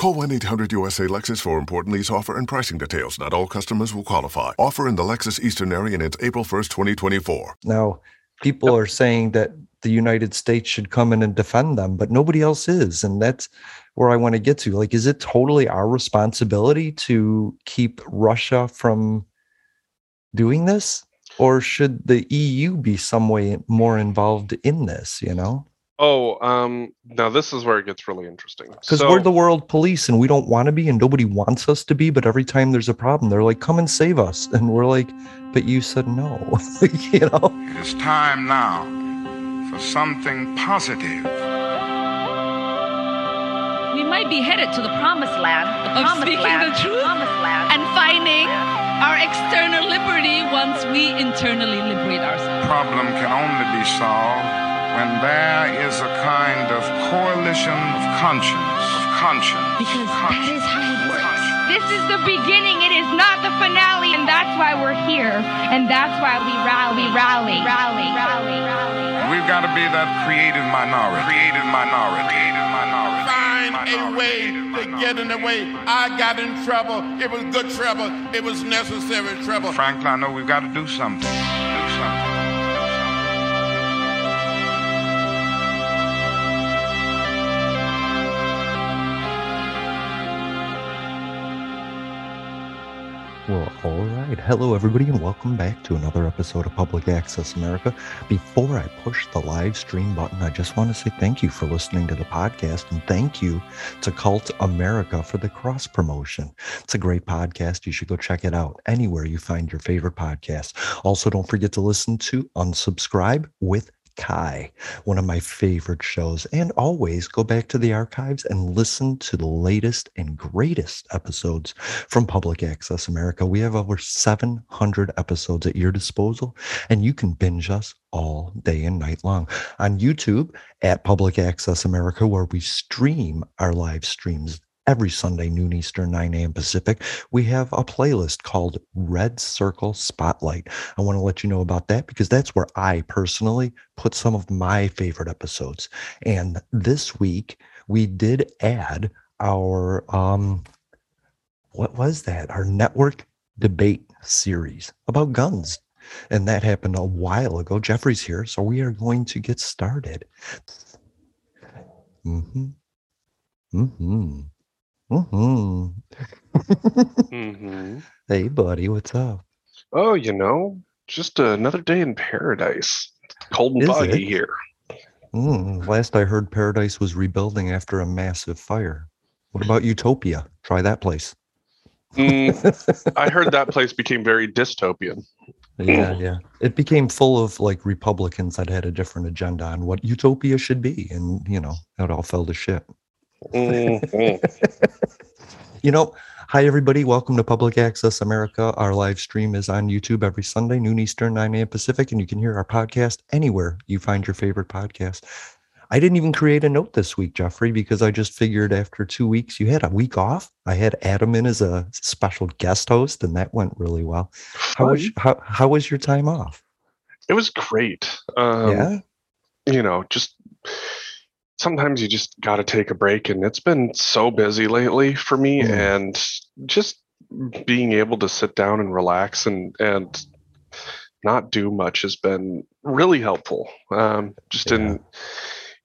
Call 1-800-USA-LEXUS for important lease offer and pricing details. Not all customers will qualify. Offer in the Lexus Eastern area and it's April 1st, 2024. Now, people are saying that the United States should come in and defend them, but nobody else is. And that's where I want to get to. Like, is it totally our responsibility to keep Russia from doing this? Or should the EU be some way more involved in this, you know? Oh, um, now this is where it gets really interesting. Because So- we're the world police and we don't want to be and nobody wants us to be, but every time there's a problem, they're like, come and save us. And we're like, but you said no. you know? It is time now for something positive. We might be headed to the promised land. The Of promised speaking land, the truth promised land. and finding our external liberty once we internally liberate ourselves. Problem can only be solved when there is a kind of coalition of conscience. Of conscience. Because that is how it works. This is the beginning. It is not the finale, and that's why we're here, and that's why we rally, rally, rally, rally, rally. We've got to be that creative minority. Creative minority. Creative minority. find a way to Creative get in the way. I got in trouble. It was good trouble. It was necessary trouble. Frankly, I know we've got to do something. Well, all right. Hello, everybody, and welcome back to another episode of Public Access America. Before I push the live stream button, I just want to say thank you for listening to the podcast and thank you to Cult America for the cross promotion. It's a great podcast. You should go check it out anywhere you find your favorite podcast. Also, don't forget to listen to Unsubscribe with Kai, one of my favorite shows. And always go back to the archives and listen to the latest and greatest episodes from Public Access America. We have over 700 episodes at your disposal, and you can binge us all day and night long on YouTube at Public Access America, where we stream our live streams every Sunday, noon Eastern, 9 a.m. Pacific. We have a playlist called Red Circle Spotlight. I want to let you know about that because that's where I personally put some of my favorite episodes. And this week, we did add our um what was that? Our network debate series about guns. And that happened a while ago. Jeffrey's here, so we are going to get started. Mm-hmm. Mm-hmm. Mm-hmm. Mhm. hey buddy, what's up? Oh, you know, just another day in paradise. Cold and Is foggy it? here. Mm, last I heard Paradise was rebuilding after a massive fire. What about Utopia? Try that place. Mm, I heard that place became very dystopian. Yeah, yeah. It became full of like Republicans that had a different agenda on what utopia should be. And, you know, it all fell to shit. Mhm. You know, hi, everybody. Welcome to Public Access America. Our live stream is on YouTube every Sunday, noon Eastern, 9 a.m. Pacific. And you can hear our podcast anywhere you find your favorite podcast. I didn't even create a note this week, Jeffrey, because I just figured after two weeks you had a week off. I had Adam in as a special guest host, and that went really well. How was how, how was your time off? It was great. Um, yeah. You know, just sometimes you just got to take a break, and it's been so busy lately for me, Mm. and just being able to sit down and relax and and not do much has been really helpful. Um, just Yeah. in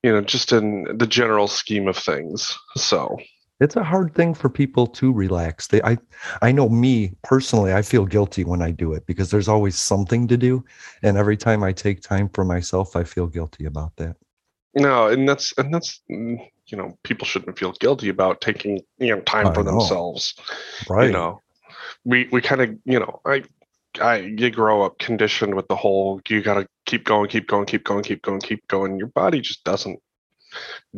you know, just in the general scheme of things. So it's a hard thing for people to relax. They, I, I know me personally. I feel guilty when I do it because there's always something to do, and every time I take time for myself, I feel guilty about that. No, and that's and that's mm, you know people shouldn't feel guilty about taking you know time I for know. themselves. Right. You know, we we kind of you know I. I, you grow up conditioned with the whole you got to keep going keep going keep going keep going keep going your body just doesn't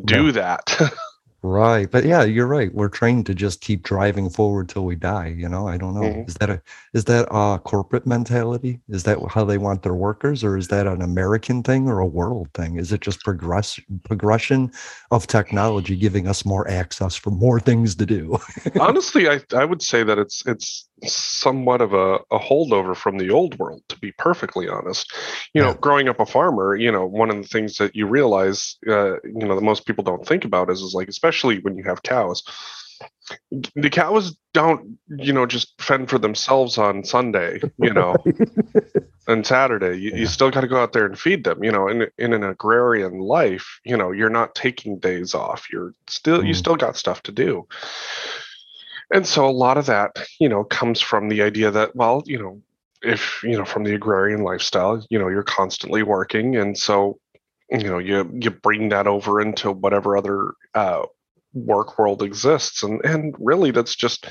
do that Right. But yeah, you're right. We're trained to just keep driving forward till we die. You know, I don't know. Mhm. Is that a is that a corporate mentality? Is that how they want their workers, or is that an American thing or a world thing? Is it just progress progression of technology giving us more access for more things to do? honestly i i would say that it's it's somewhat of a, a holdover from the old world to be perfectly honest you know Yeah. growing up a farmer you know one of the things that you realize uh, you know that most people don't think about is is like especially when you have cows the cows don't you know just fend for themselves on sunday you know and saturday you, Yeah. you still got to go out there and feed them you know in, in an agrarian life you know you're not taking days off you're still you Mm. still got stuff to do and so a lot of that you know comes from the idea that well you know if you know from the agrarian lifestyle you know you're constantly working. And so you know you you bring that over into whatever other uh, work world exists. And and really that's just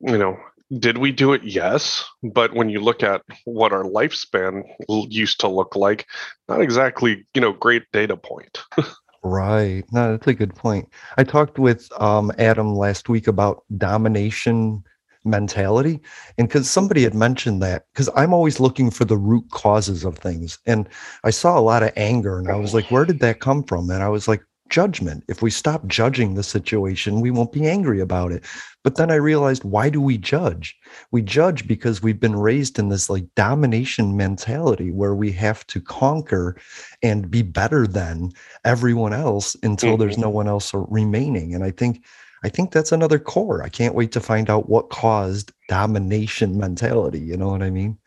you know did we do it? Yes. But when you look at what our lifespan used to look like not exactly you know great data point Right. No, that's a good point. I talked with um, Adam last week about domination mentality. And because somebody had mentioned that, because I'm always looking for the root causes of things. And I saw a lot of anger and I was like, where did that come from? And I was like, judgment. If we stop judging the situation, we won't be angry about it. But then I realized, why do we judge? We judge because we've been raised in this like domination mentality where we have to conquer and be better than everyone else until there's no one else remaining. And I think I think that's another core. I can't wait to find out what caused domination mentality. You know what I mean?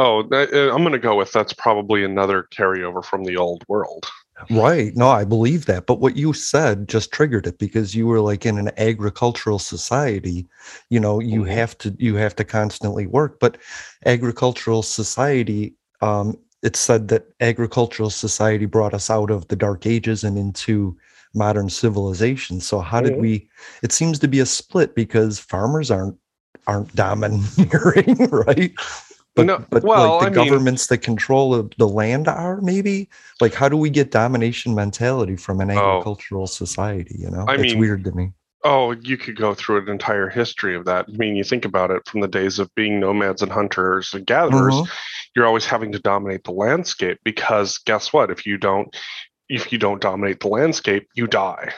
oh uh, i'm going to go with that's probably another carryover from the old world Right. No, I believe that. But what you said just triggered it because you were like in an agricultural society, you know, you Mhm. have to you have to constantly work. But agricultural society, um, it's said that agricultural society brought us out of the dark ages and into modern civilization. So how did Mhm. we it seems to be a split because farmers aren't aren't domineering, right? But, No, but well, like the I mean- governments that control the- land are maybe like how do we get domination mentality from an Oh. agricultural society you know I it's mean- weird to me Oh, you could go through an entire history of that. I mean, you think about it from the days of being nomads and hunters and gatherers, Mhm. you're always having to dominate the landscape because guess what? If you don't if you don't dominate the landscape, you die.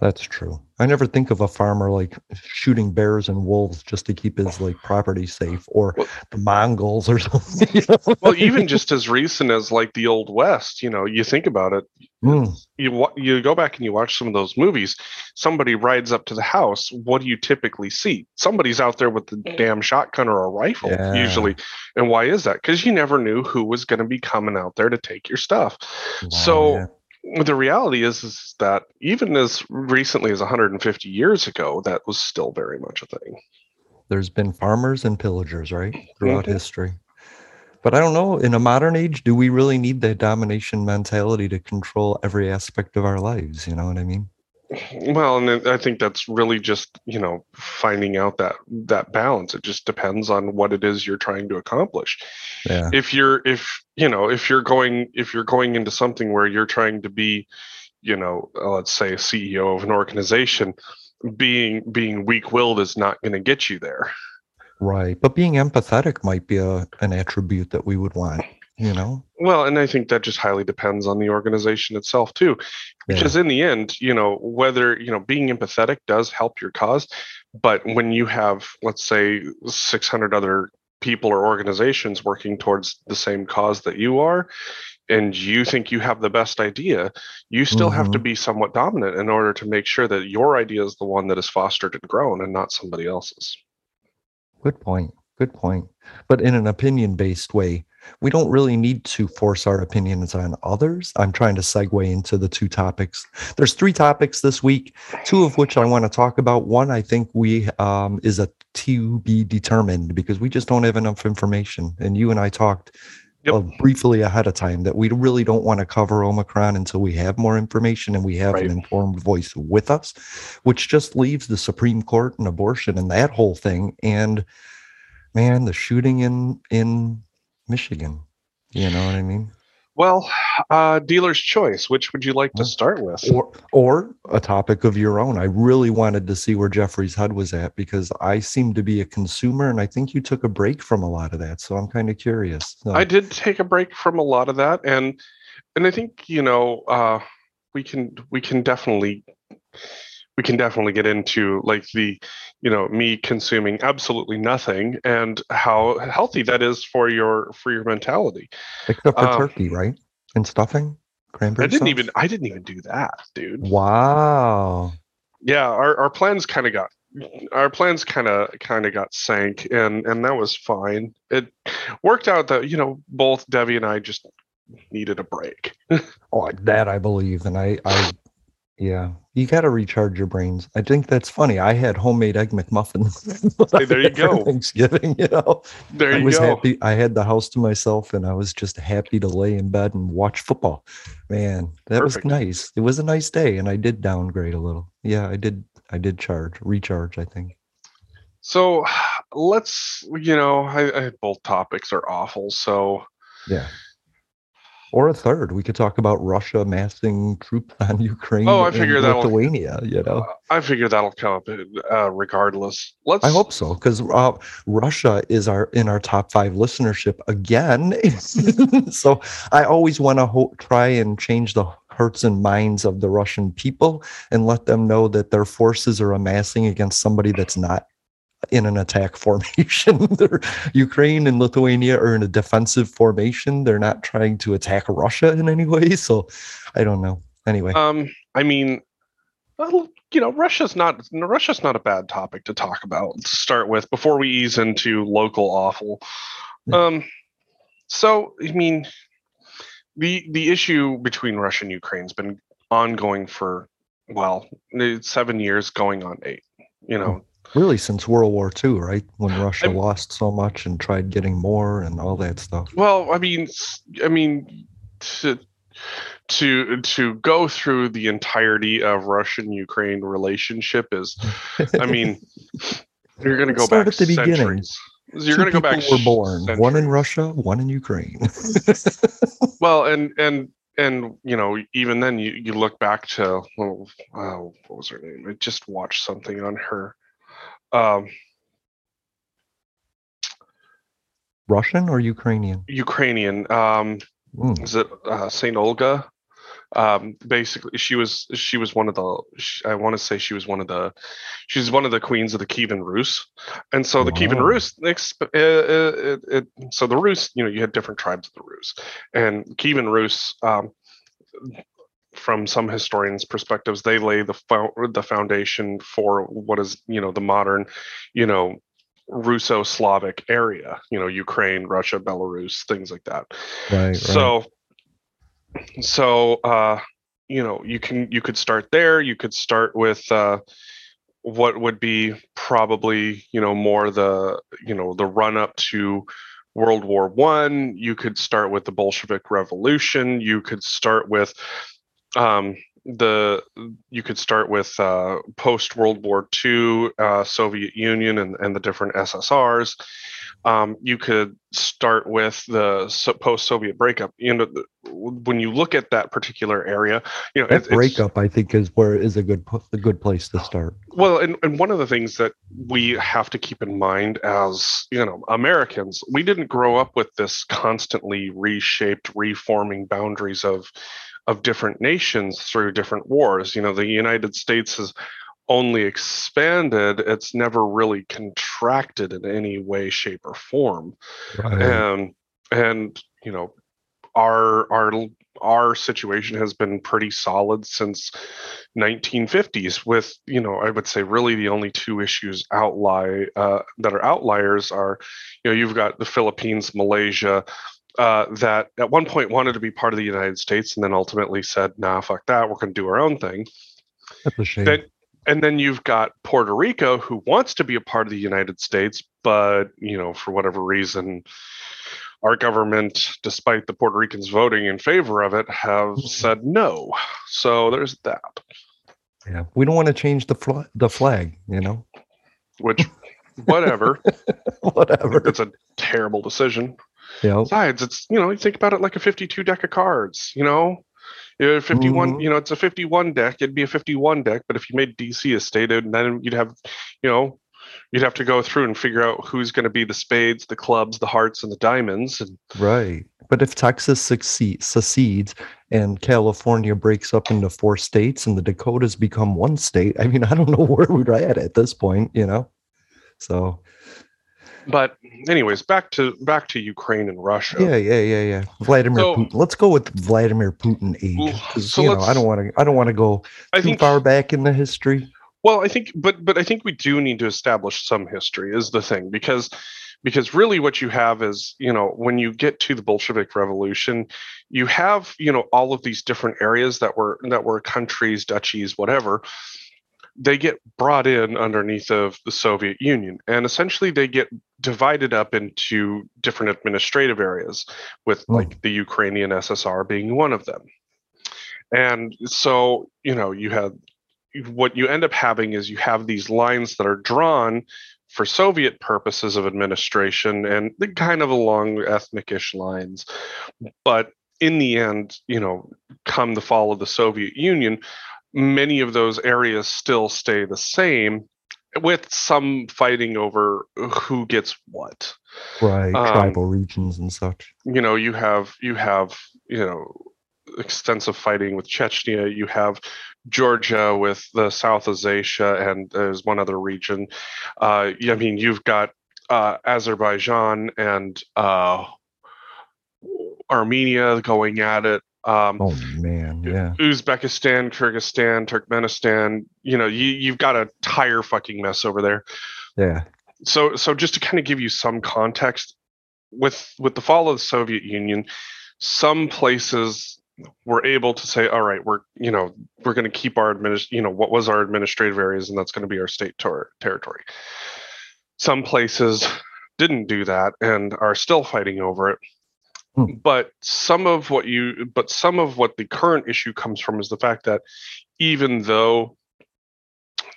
That's true i never think of a farmer like shooting bears and wolves just to keep his like property safe or Well- the mongols or something you know? Well, even just as recent as like the old west, you know, you think about it, Mm, you you go back and you watch some of those movies, somebody rides up to the house, what do you typically see? Somebody's out there with the damn shotgun or a rifle Yeah. usually. And why is that? Cuz you never knew who was going to be coming out there to take your stuff. wow, So yeah. The reality is, is that even as recently as 150 years ago, that was still very much a thing. there's been farmers and pillagers right throughout Mhm. history but i don't know in a modern age do we really need that domination mentality to control every aspect of our lives you know what i mean Well, and I think that's really just you know finding out that that balance. It just depends on what it is you're trying to accomplish. yeah If you're if you know if you're going if you're going into something where you're trying to be, you know, uh, let's say a CEO of an organization, being being weak willed is not going to get you there. Right. But being empathetic might be a, an attribute that we would want, you know? Well, and I think that just highly depends on the organization itself too. Yeah. Because in the end, you know, whether, you know, being empathetic does help your cause, but when you have, let's say, 600 other people or organizations working towards the same cause that you are, and you think you have the best idea, you still have to Mhm. be somewhat dominant in order to make sure that your idea is the one that is fostered and grown and not somebody else's. Good point. Good point. But in an opinion based way, we don't really need to force our opinions on others. I'm trying to segue into the two topics. There's three topics this week, two of which I want to talk about. One, I think we um, is a to be determined because we just don't have enough information. And you and I talked yep. uh, briefly ahead of time that we really don't want to cover Omicron until we have more information and we have right. an informed voice with us, which just leaves the Supreme Court and abortion and that whole thing. And man, the shooting in in Michigan. You know what I mean? Well, uh, dealer's choice. Which would you like to start with? Or, or a topic of your own. I really wanted to see where Jeffrey's head was at because I seem to be a consumer, and I think you took a break from a lot of that. So I'm kind of curious. So. I did take a break from a lot of that, and and I think you know uh, we can we can definitely we can definitely get into like the you know me consuming absolutely nothing and how healthy that is for your for your mentality. Except for um, turkey right? And stuffing? Cranberry i didn't sauce? even i didn't even do that dude. Wow. Yeah our, our plans kind of got our plans kind of kind of got sank and and that was fine. It worked out that you know both debbie and i just needed a break. Oh that i believe and i i yeah, you got to recharge your brains. I think that's funny. I had homemade egg McMuffins. hey, there you go. Thanksgiving, you know. There you I was go. happy. I had the house to myself, and I was just happy to lay in bed and watch football. Man, that Perfect. was nice. It was a nice day, and I did downgrade a little. Yeah, I did. I did charge, recharge. I think. So, let's. You know, I, I both topics are awful. So. Yeah or a third. We could talk about Russia massing troops on Ukraine. Oh, I figure that Lithuania. You know, I figure that'll come up uh, regardless. Let's. I hope so because uh, Russia is our in our top five listenership again. so I always want to ho- try and change the hearts and minds of the Russian people and let them know that their forces are amassing against somebody that's not in an attack formation. Ukraine and Lithuania are in a defensive formation. They're not trying to attack Russia in any way. So I don't know. Anyway. Um, I mean, well, you know, Russia's not Russia's not a bad topic to talk about to start with before we ease into local awful. Um, so I mean, the the issue between Russia and Ukraine's been ongoing for well, seven years, going on eight. You know, really since World War II, right? When Russia I, lost so much and tried getting more and all that stuff. Well, I mean, I mean, to to to go through the entirety of Russian Ukraine relationship is, I mean, you're going to go back at the centuries. beginning. You're going to go back. Were born centuries. one in Russia, one in Ukraine. well, and and and you know even then you, you look back to well, oh, what was her name i just watched something on her um, Russian or Ukrainian? Ukrainian. Um, mm. Is it uh, Saint Olga? Um, basically, she was she was one of the. She, I want to say she was one of the. She's one of the queens of the Kievan Rus, and so the wow. Kievan Rus. Uh, uh, it, it, so the Rus, you know, you had different tribes of the Rus, and Kievan Rus. Um, from some historians' perspectives, they lay the fo- the foundation for what is you know the modern, you know, Russo-Slavic area. You know, Ukraine, Russia, Belarus, things like that. Right. So, right. so uh, you know, you can you could start there. You could start with. Uh, what would be probably you know more the you know the run up to World War One. You could start with the Bolshevik Revolution. You could start with um, the you could start with uh, post World War II uh, Soviet Union and, and the different SSRs. Um, you could start with the post Soviet breakup. You know, when you look at that particular area, you know, that breakup I think is where is a good a good place to start. Well, and, and one of the things that we have to keep in mind as you know Americans, we didn't grow up with this constantly reshaped, reforming boundaries of of different nations through different wars. You know, the United States has only expanded, it's never really contracted in any way, shape, or form. Right. And and you know, our our our situation has been pretty solid since 1950s with you know i would say really the only two issues outlie uh, that are outliers are you know you've got the philippines malaysia uh, that at one point wanted to be part of the united states and then ultimately said nah fuck that we're going to do our own thing That's a shame. And then you've got puerto rico who wants to be a part of the united states but you know for whatever reason our government, despite the Puerto Ricans voting in favor of it, have mm-hmm. said no. So there's that. yeah, we don't want to change the fl- the flag. You know, Which, whatever. whatever. It's a terrible decision. Yeah, Besides, it's you know you think about it like a 52 deck of cards. You know, Yeah, 51. Mhm. You know, it's a 51 deck. It'd be a 51 deck, but if you made DC a stated, then you'd have, you know, you'd have to go through and figure out who's going to be the spades, the clubs, the hearts, and the diamonds. And right. But if Texas succeed, succeeds and California breaks up into four states and the Dakotas become one state, I mean, I don't know where we're at at this point. You know, so but anyways, back to back to Ukraine and Russia. yeah, yeah, yeah, yeah. Vladimir So- Putin. Let's go with Vladimir Putin age. So you know, I don't want to. I don't want to go I too think far back in the history. Well, I think, but but I think we do need to establish some history is the thing because because really what you have is you know when you get to the Bolshevik Revolution, you have you know all of these different areas that were that were countries, duchies, whatever. They get brought in underneath of the Soviet Union, and essentially they get divided up into different administrative areas, with Hmm. like the Ukrainian SSR being one of them. And so you know you have what you end up having is you have these lines that are drawn for Soviet purposes of administration and kind of along ethnic-ish lines. But in the end, you know, come the fall of the Soviet Union, many of those areas still stay the same with some fighting over who gets what. Right, Um, tribal regions and such. you know you have you have you know extensive fighting with Chechnya you have Georgia with the South Ossetia and there's one other region. Uh I mean you've got uh Azerbaijan and uh Armenia going at it um Oh man, yeah. Uzbekistan, Kyrgyzstan, Turkmenistan, you know, you you've got a tire fucking mess over there Yeah. so so just to kind of give you some context with with the fall of the soviet union some places were able to say all right we're you know we're going to keep our adminis- you know what was our administrative areas and that's going to be our state tor- territory some places didn't do that and are still fighting over it Hmm. but some of what you but some of what the current issue comes from is the fact that even though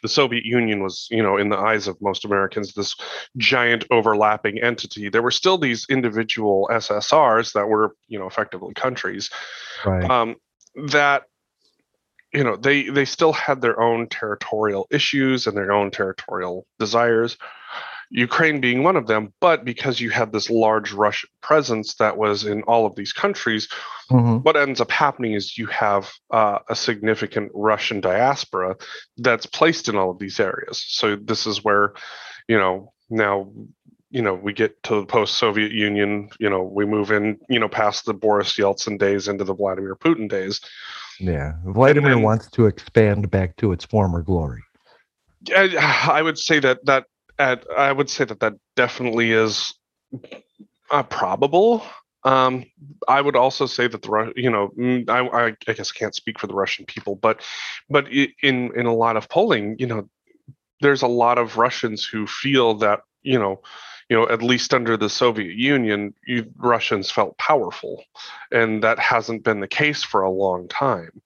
the Soviet Union was, you know, in the eyes of most Americans, this giant overlapping entity. There were still these individual SSRs that were, you know, effectively countries Right. um, that, you know, they they still had their own territorial issues and their own territorial desires. Ukraine being one of them, but because you had this large Russian presence that was in all of these countries, hmm what ends up happening is you have uh, a significant Russian diaspora that's placed in all of these areas. So this is where, you know, now, you know, we get to the post-Soviet Union. You know, we move in, you know, past the Boris Yeltsin days into the Vladimir Putin days. Yeah. Vladimir then- wants to expand back to its former glory. I, I would say that that at, I would say that that definitely is uh, probable. Um, I would also say that the you know mm, I, I, I guess I can't speak for the Russian people, but but in in a lot of polling, you know, there's a lot of Russians who feel that you know you know at least under the Soviet Union, you, Russians felt powerful, and that hasn't been the case for a long time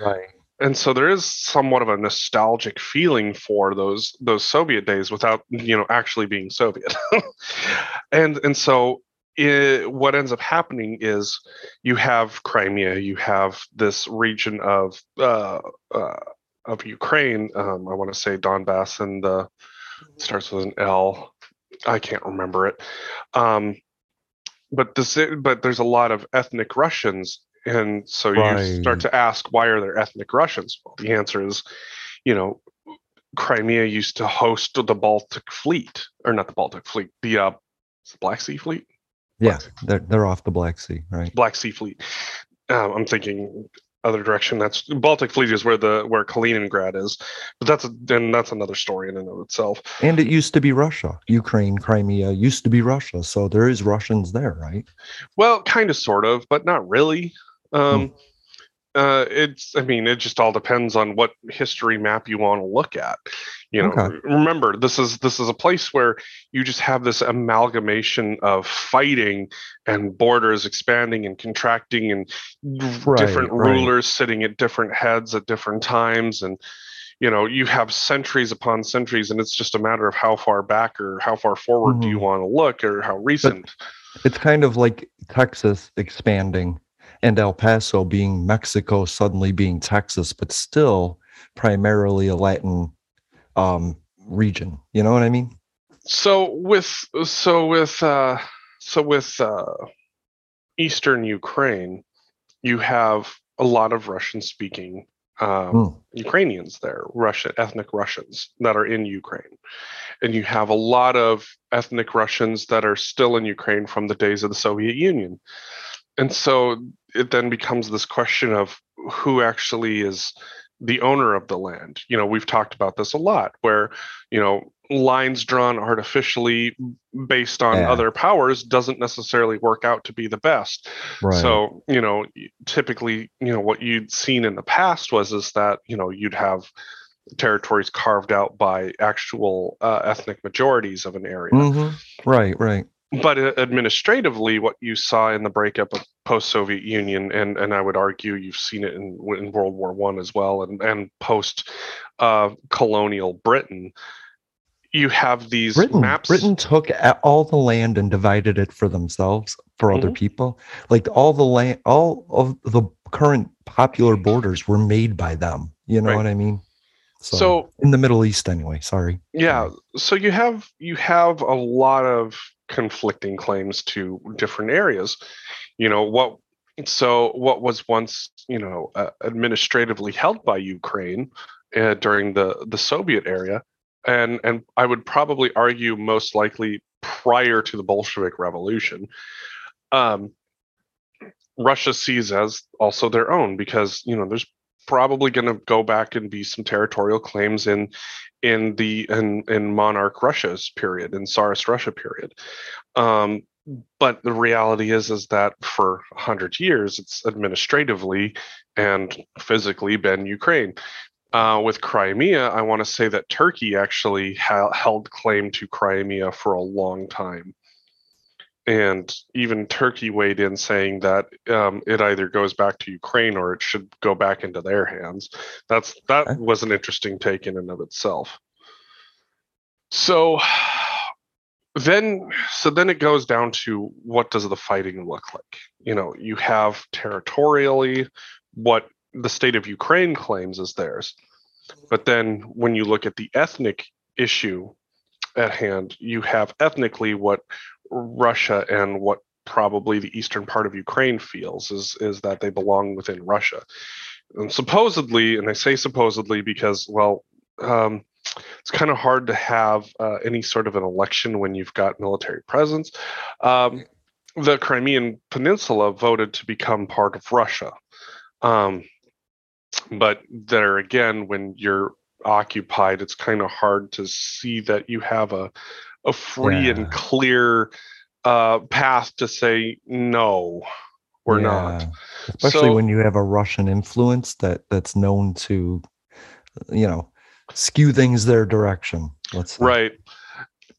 Right. And so there is somewhat of a nostalgic feeling for those those Soviet days without you know actually being Soviet, and and so it, what ends up happening is you have Crimea, you have this region of uh, uh, of Ukraine. Um, I want to say Donbass, and the starts with an L. I can't remember it. Um, but this, but there's a lot of ethnic Russians, and so you start to ask, why are there ethnic Russians? Well, the answer is, you know, Crimea used to host the Baltic Fleet, or not the Baltic Fleet, the uh, Black Sea Fleet, Yeah. They're they're off the Black Sea, right? Black Sea Fleet, um, I'm thinking other direction. That's Baltic Fleet is where the where Kaliningrad is, but that's then that's another story in and of itself. And it used to be Russia. Ukraine, Crimea used to be Russia, so there is Russians there, right? Well, kind of, sort of, but not really. Um, Hmm. uh, it's, I mean, it just all depends on what history map you want to look at. You know, Okay. remember this is this is a place where you just have this amalgamation of fighting and borders expanding and contracting and Right, different right. rulers sitting at different heads at different times and you know you have centuries upon centuries and it's just a matter of how far back or how far forward do you Mhm. want to look or how recent It's kind of like Texas expanding and El Paso being Mexico suddenly being Texas, but still primarily a Latin um, region. You know what I mean? So with so with uh, so with uh, eastern Ukraine, you have a lot of Russian-speaking um, Hmm. Ukrainians there, Russian ethnic Russians that are in Ukraine, and you have a lot of ethnic Russians that are still in Ukraine from the days of the Soviet Union, and so it then becomes this question of who actually is the owner of the land. You know, we've talked about this a lot, where you know lines drawn artificially based on Yeah. other powers doesn't necessarily work out to be the best. Right. So, you know, typically, you know, what you'd seen in the past was is that, you know, you'd have territories carved out by actual uh, ethnic majorities of an area. Mhm. Right, right. But uh, administratively, what you saw in the breakup of post-Soviet Union, and and I would argue you've seen it in in World War One as well, and and post uh, colonial Britain, you have these Britain, maps. Britain took all the land and divided it for themselves, for other Mhm. people. Like all the land, all of the current popular borders were made by them. You know Right. what I mean? So- in the Middle East, anyway. Sorry. yeah so you have you have a lot of conflicting claims to different areas. You know what so what was once you know uh, administratively held by ukraine uh, during the the soviet area and and i would probably argue most likely prior to the bolshevik revolution um russia sees as also their own because you know there's probably going to go back and be some territorial claims in in the in in monarch Russia's period, in Tsarist Russia period. Um, but the reality is is that for a hundred years, it's administratively and physically been Ukraine. Uh, with Crimea, I want to say that Turkey actually ha- held claim to Crimea for a long time. And even Turkey weighed in saying that um, it either goes back to Ukraine or it should go back into their hands. That's that Okay. was an interesting take in and of itself. So then so then it goes down to what does the fighting look like? You know, you have territorially what the state of Ukraine claims is theirs. But then when you look at the ethnic issue at hand, you have ethnically what Russia and what probably the eastern part of Ukraine feels is is that they belong within Russia. And supposedly, and I say supposedly because, well, um, it's kind of hard to have uh, any sort of an election when you've got military presence. Um, the Crimean Peninsula voted to become part of Russia. Um, but there again, when you're occupied, it's kind of hard to see that you have a a free Yeah. and clear uh, path to say no, we're not. Especially So- when you have a Russian influence that that's known to, you know, skew things their direction. Let's say. Right.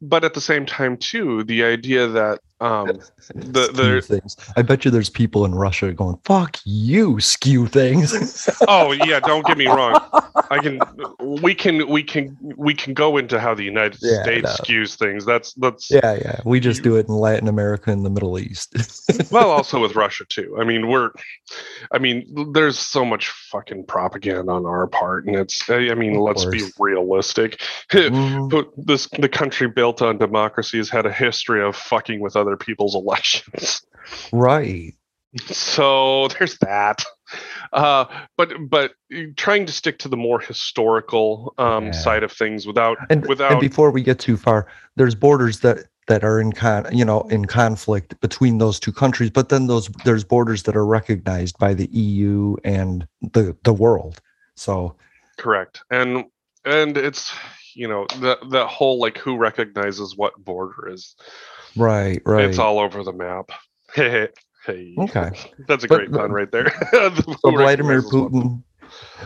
But at the same time, too, the idea that um, the the things. I bet you there's people in Russia going, "Fuck you, skew things." oh yeah, don't get me wrong. I can we can we can we can go into how the United Yeah, States know. skews things. That's that's yeah, yeah. We just do it in Latin America and the Middle East. well also with Russia too. I mean we're I mean there's so much fucking propaganda on our part, and it's I mean Of let's be realistic. But this the country built on democracy has had a history of fucking with other people's elections. Right. so there's that uh but but trying to stick to the more historical um Yeah. side of things without And, without and before we get too far, there's borders that that are in con you know in conflict between those two countries but then those there's borders that are recognized by the EU and the the world so correct and and it's you know the the whole like who recognizes what border is right right. it's all over the map. Hey. Okay. That's a great but, pun right there. So vladimir putin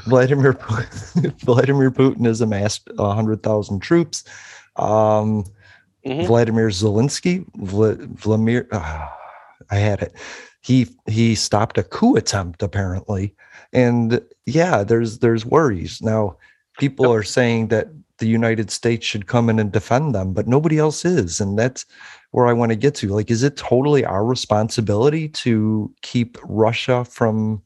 vladimir putin vladimir putin has amassed 100000 troops. Um mm-hmm. vladimir zelensky Vla, vladimir uh, i had it. He he stopped a coup attempt apparently. And yeah there's there's worries. Now people yep. are saying that the United States should come in and defend them, but nobody else is. And that's where I want to get to. Like, is it totally our responsibility to keep Russia from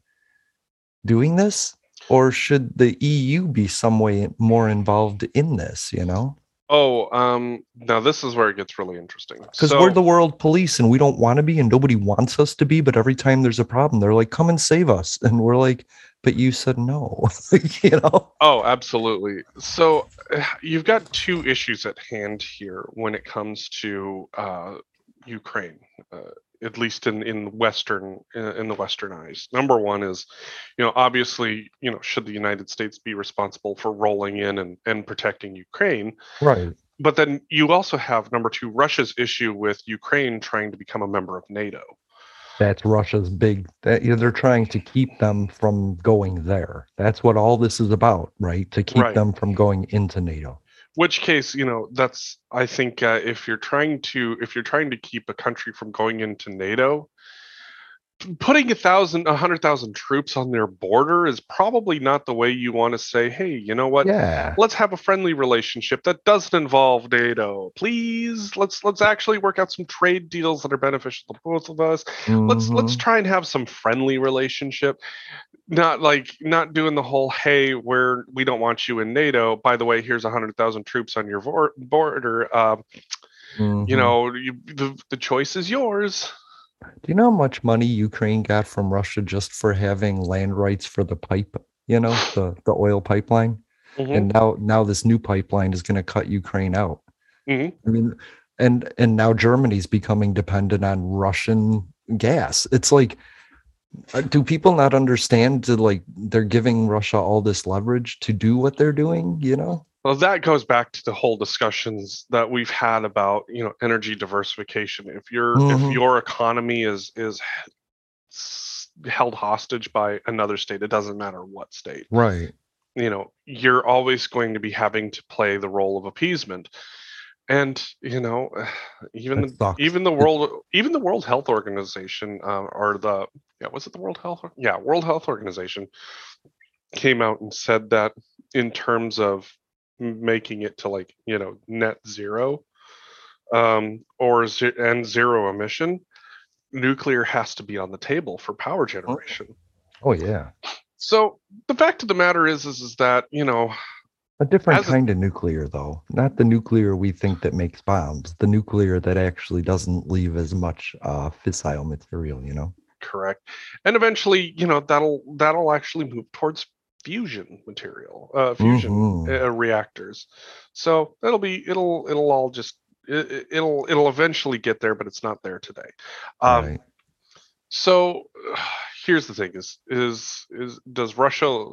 doing this? Or should the EU be some way more involved in this, you know? Oh, um, now this is where it gets really interesting. Because so, we're the world police and we don't want to be, and nobody wants us to be. But every time there's a problem, they're like, come and save us. And we're like, but you said no you know? Oh absolutely. So you've got two issues at hand here when it comes to uh, ukraine uh, at least in in western in the western eyes. Number one is you know obviously you know should the united states be responsible for rolling in and and protecting ukraine right. but then you also have number two russia's issue with ukraine trying to become a member of nato that's Russia's big. That, you know, they're trying to keep them from going there. That's what all this is about, right? To keep right. them from going into NATO. Which case, you know, that's I think uh, if you're trying to if you're trying to keep a country from going into NATO, putting a thousand, a hundred thousand troops on their border is probably not the way you want to say, hey, you know what? Yeah. Let's have a friendly relationship that doesn't involve NATO. Please, let's let's actually work out some trade deals that are beneficial to both of us. Mm-hmm. Let's let's mm-hmm. try and have some friendly relationship. Not like not doing the whole, hey, we're we don't want you in NATO. By the way, here's a hundred thousand troops on your vor- border. Uh, mm-hmm. You know, you, the the choice is yours. Do you know how much money Ukraine got from Russia just for having land rights for the pipe, you know, the, the oil pipeline? Mm-hmm. And now now this new pipeline is going to cut Ukraine out. Mm-hmm. I mean, and and now Germany's becoming dependent on Russian gas. It's like uh, do people not understand to like they're giving Russia all this leverage to do what they're doing, you know? Well, that goes back to the whole discussions that we've had about you know energy diversification. If your mm-hmm. if your economy is is held hostage by another state, it doesn't matter what state, right? You know, you're always going to be having to play the role of appeasement, and you know, even the, even the world even the World Health Organization uh, or the yeah was it the World Health yeah World Health Organization came out and said that in terms of making it to like you know net zero um, or z- and zero emission, nuclear has to be on the table for power generation. Oh yeah. So the fact of the matter is, is, is that you know a different kind a, of nuclear, though. Not the nuclear we think that makes bombs. The nuclear that actually doesn't leave as much uh, fissile material. You know. Correct. And eventually, you know, that'll that'll actually move towards fusion material, uh, fusion mm-hmm. uh, reactors. So it'll be it'll it'll all just it, will it'll eventually get there, but it's not there today. Um, right. So here's the thing: is is is does Russia?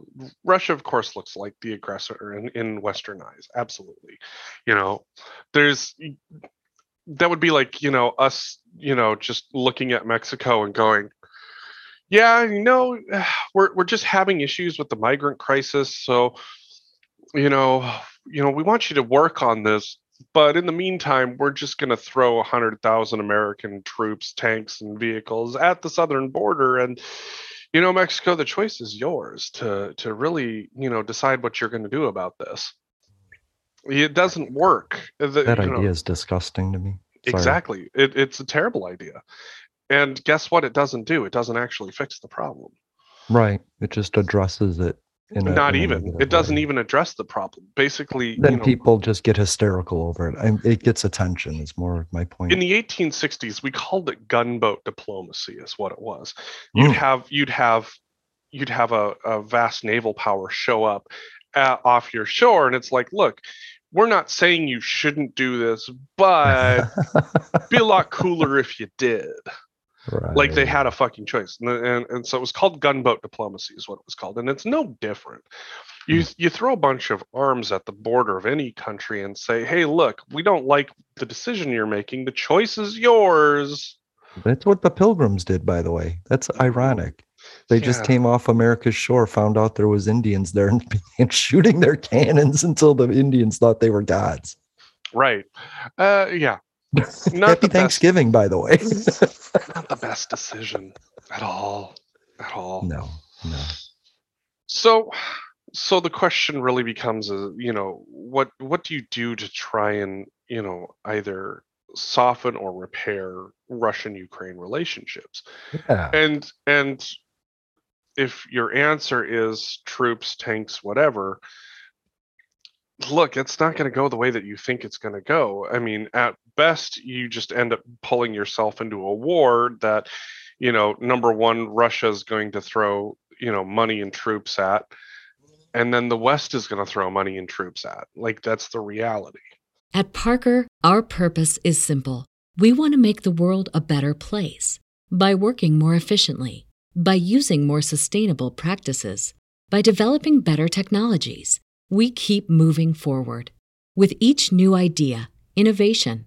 Russia, of course, looks like the aggressor in, in Western eyes. Absolutely, you know, there's that would be like you know us you know just looking at Mexico and going yeah, you know, we're we're just having issues with the migrant crisis. So, you know, you know, we want you to work on this, but in the meantime, we're just going to throw hundred thousand American troops, tanks, and vehicles at the southern border, and you know, Mexico, the choice is yours to to really, you know, decide what you're going to do about this. It doesn't work. The, that idea know, is disgusting to me. Sorry. Exactly, it, it's a terrible idea. And guess what? It doesn't do. It doesn't actually fix the problem. Right. It just addresses it. In a, Not even. It doesn't way. even address the problem. Basically, then you know, people just get hysterical over it. and it gets attention. Is more of my point. In the 1860s, we called it gunboat diplomacy. Is what it was. You'd mm. have you'd have you'd have a, a vast naval power show up off your shore, and it's like, look, we're not saying you shouldn't do this, but be a lot cooler if you did. Right. Like they had a fucking choice, and, and and so it was called gunboat diplomacy, is what it was called, and it's no different. You you throw a bunch of arms at the border of any country and say, "Hey, look, we don't like the decision you're making. The choice is yours." That's what the pilgrims did, by the way. That's ironic. They just came off America's shore, found out there was Indians there, and began shooting their cannons until the Indians thought they were gods. Right? Uh, yeah. Not Happy the best, Thanksgiving, by the way. not the best decision at all, at all. no, no. So, so the question really becomes, uh, you know, what what do you do to try and you know either soften or repair Russian-Ukraine relationships? Yeah. And and if your answer is troops, tanks, whatever, look, it's not going to go the way that you think it's going to go. I mean, at best, you just end up pulling yourself into a war that, you know, number one, Russia is going to throw, you know, money and troops at, and then the West is going to throw money and troops at. Like, that's the reality. At Parker, our purpose is simple. We want to make the world a better place by working more efficiently, by using more sustainable practices, by developing better technologies. We keep moving forward. With each new idea, innovation,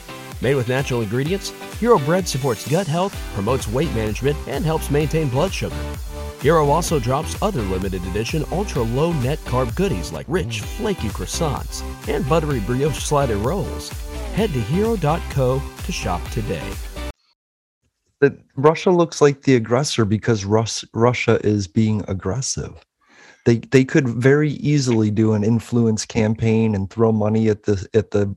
Made with natural ingredients, Hero Bread supports gut health, promotes weight management, and helps maintain blood sugar. Hero also drops other limited edition ultra low net carb goodies like rich, flaky croissants and buttery brioche slider rolls. Head to hero.co to shop today. That Russia looks like the aggressor because Rus- Russia is being aggressive. They they could very easily do an influence campaign and throw money at the at the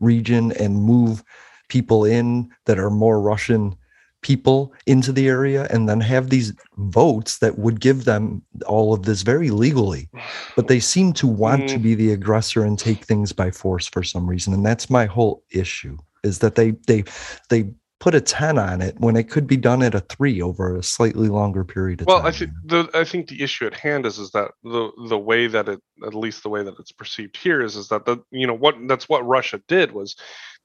region and move people in that are more Russian people into the area and then have these votes that would give them all of this very legally. But they seem to want to Mm. be the aggressor and take things by force for some reason. And that's my whole issue is that they they they put a 10 on it when it could be done at a 3 over a slightly longer period of Well, time. I think the I think the issue at hand is is that the the way that it at least the way that it's perceived here is is that the you know what that's what Russia did was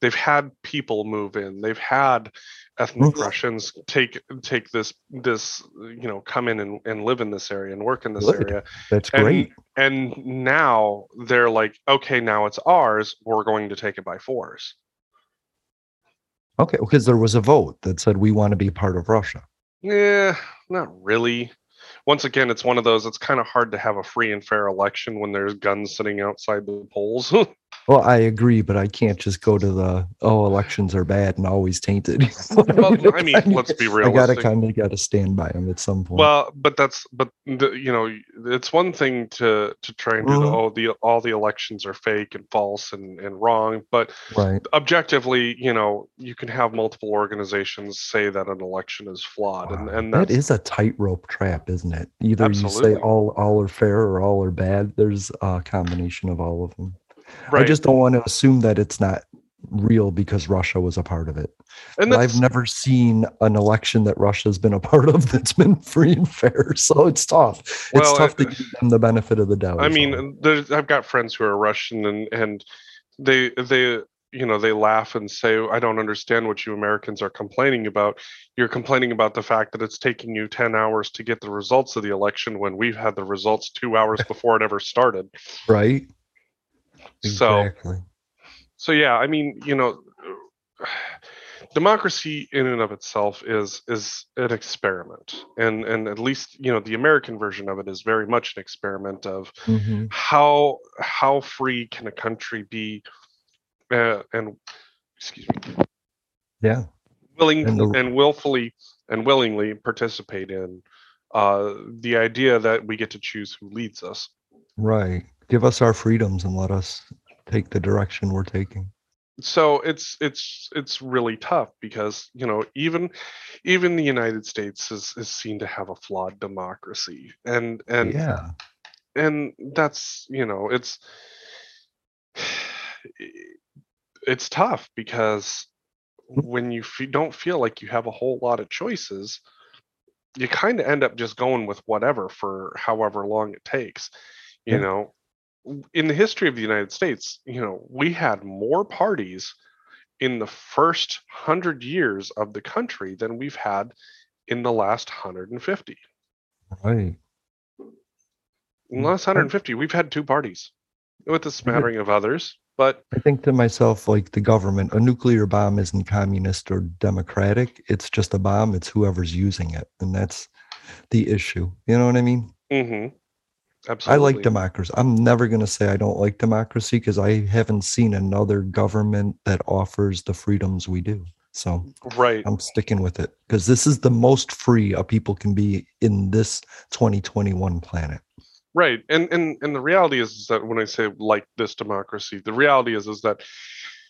they've had people move in they've had ethnic Mhm. Russians take take this this you know come in and, and live in this area and work in this Good. area that's and great and now they're like okay now it's ours we're going to take it by force okay because there was a vote that said we want to be part of russia Yeah, not really. Once again, it's one of those. It's kind of hard to have a free and fair election when there's guns sitting outside the polls. well i agree but i can't just go to the oh elections are bad and always tainted. Well, I mean, let's be real. i gotta kind of gotta stand by them at some point. Well, but that's but the, you know it's one thing to to try and do the Mhm. oh the all the elections are fake and false and and wrong, but right. objectively, you know, you can have multiple organizations say that an election is flawed, and and that that's a tightrope trap isn't it? Either you say all all are fair or all are bad there's a combination of all of them i just don't want to assume that it's not real because russia was a part of it and I've never seen an election that Russia's been a part of that's been free and fair. So it's tough. It's Well, tough to give them the benefit of the doubt. I mean, there's, I've got friends who are Russian, and and they they you know they laugh and say, "I don't understand what you Americans are complaining about. You're complaining about the fact that it's taking you ten hours to get the results of the election when we've had the results two hours before it ever started." right? So Exactly. so yeah, I mean, you know, democracy in and of itself is is an experiment, and and at least you know the American version of it is very much an experiment of Mhm. how how free can a country be uh, and excuse me Yeah. willing And the- and willfully and willingly participate in uh, the idea that we get to choose who leads us Right. Give us our freedoms and let us take the direction we're taking. so it's it's it's really tough because you know even even the united states is is seen to have a flawed democracy and and yeah and that's you know it's it's tough because hmm. when you fe- don't feel like you have a whole lot of choices you kind of end up just going with whatever for however long it takes you Yeah. know in the history of the united states you know we had more parties in the first 100 years of the country than we've had in the last 150 right in the last 150 we've had two parties with a smattering of others but I think to myself, like the government, a nuclear bomb isn't communist or democratic. It's just a bomb. It's whoever's using it. And that's the issue. You know what I mean? Mm-hmm. Mhm, I like democracy. I'm never going to say I don't like democracy because I haven't seen another government that offers the freedoms we do. So right I'm sticking with it because this is the most free a people can be in this 2021 planet. right and and and the reality is, is that when i say like this democracy the reality is is that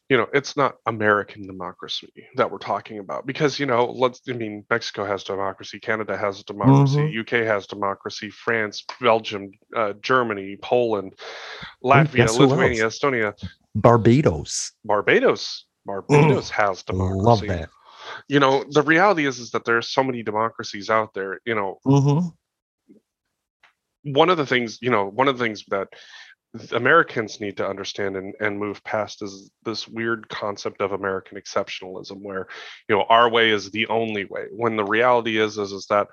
you know it's not american democracy that we're talking about because you know let's i mean mexico has democracy canada has democracy uk has democracy france belgium uh, germany poland latvia guess lithuania estonia. Barbados. barbados. Barbados has democracy. Love that. you know the reality is is that there's so many democracies out there you know hmm one of the things you know one of the things that americans need to understand and, and move past is this weird concept of american exceptionalism where you know our way is the only way when the reality is is, is that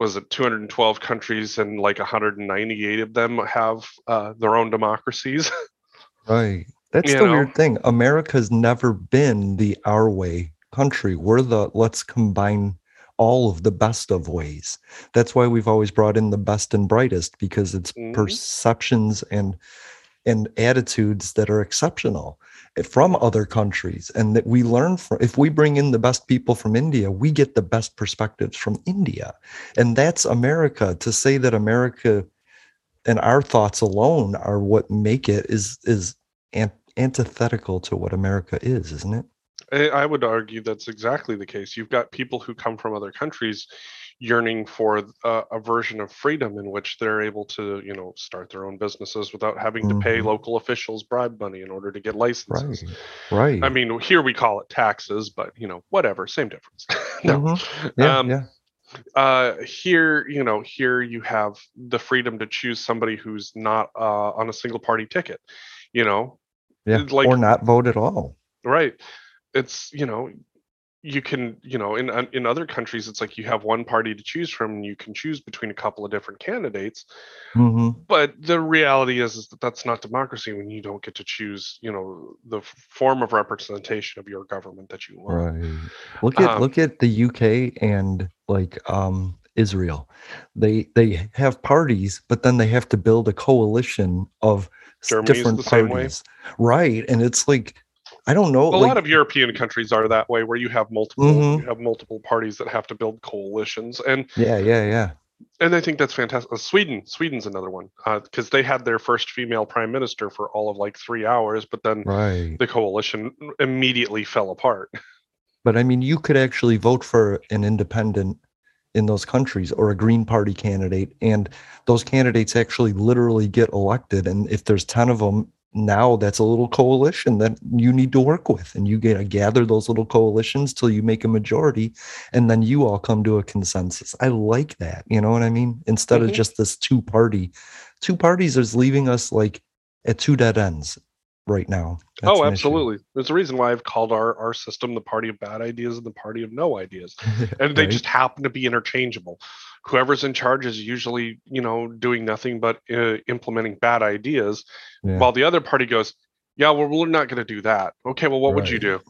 was it 212 countries and like 198 of them have uh, their own democracies Right. That's You the know? weird thing. America's never been the our way country. We're the let's combine all of the best of ways. That's why we've always brought in the best and brightest because it's Mhm. perceptions and and attitudes that are exceptional eh, from other countries and that we learn from if we bring in the best people from India we get the best perspectives from India and that's America to say that America and our thoughts alone are what make it is is an- antithetical to what America is, isn't it? I would argue that's exactly the case. You've got people who come from other countries yearning for a, a version of freedom in which they're able to, you know, start their own businesses without having to pay Mhm. local officials bribe money in order to get licenses. Right. I mean, here we call it taxes, but you know, whatever, same difference. no. Mhm. Yeah, um, yeah. uh here you know here you have the freedom to choose somebody who's not uh on a single party ticket you know Yeah. like- or not vote at all. right it's you know you can you know in in other countries it's like you have one party to choose from and you can choose between a couple of different candidates hmm but the reality is, is that that's not democracy when you don't get to choose you know the form of representation of your government that you want Right. Look at Um, look at the UK and like um Israel. They they have parties, but then they have to build a coalition of Germany's different the same way. parties. Right. And it's like I don't know. a like, lot of European countries are that way, where you have multiple Mhm. you have multiple parties that have to build coalitions, and Yeah, yeah, yeah. and I think that's fantastic. Uh, Sweden, Sweden's another one because they had their first female prime minister for all of like three hours, but then Right. the coalition immediately fell apart. But I mean, you could actually vote for an independent in those countries or a Green Party candidate, and those candidates actually literally get elected. And if there's 10 of them now, that's a little coalition that you need to work with. And you get to gather those little coalitions till you make a majority, and then you all come to a consensus. I like that. You know what I mean? Instead of Mhm. just this two party, two parties is leaving us like at two dead ends right now. That's oh, absolutely. There's a reason why I've called our our system the party of bad ideas and the party of no ideas. and they Right? just happen to be interchangeable. Whoever's in charge is usually, you know, doing nothing but uh, implementing bad ideas, Yeah. while the other party goes, "Yeah, well, we're not going to do that." Okay, well, what would you do?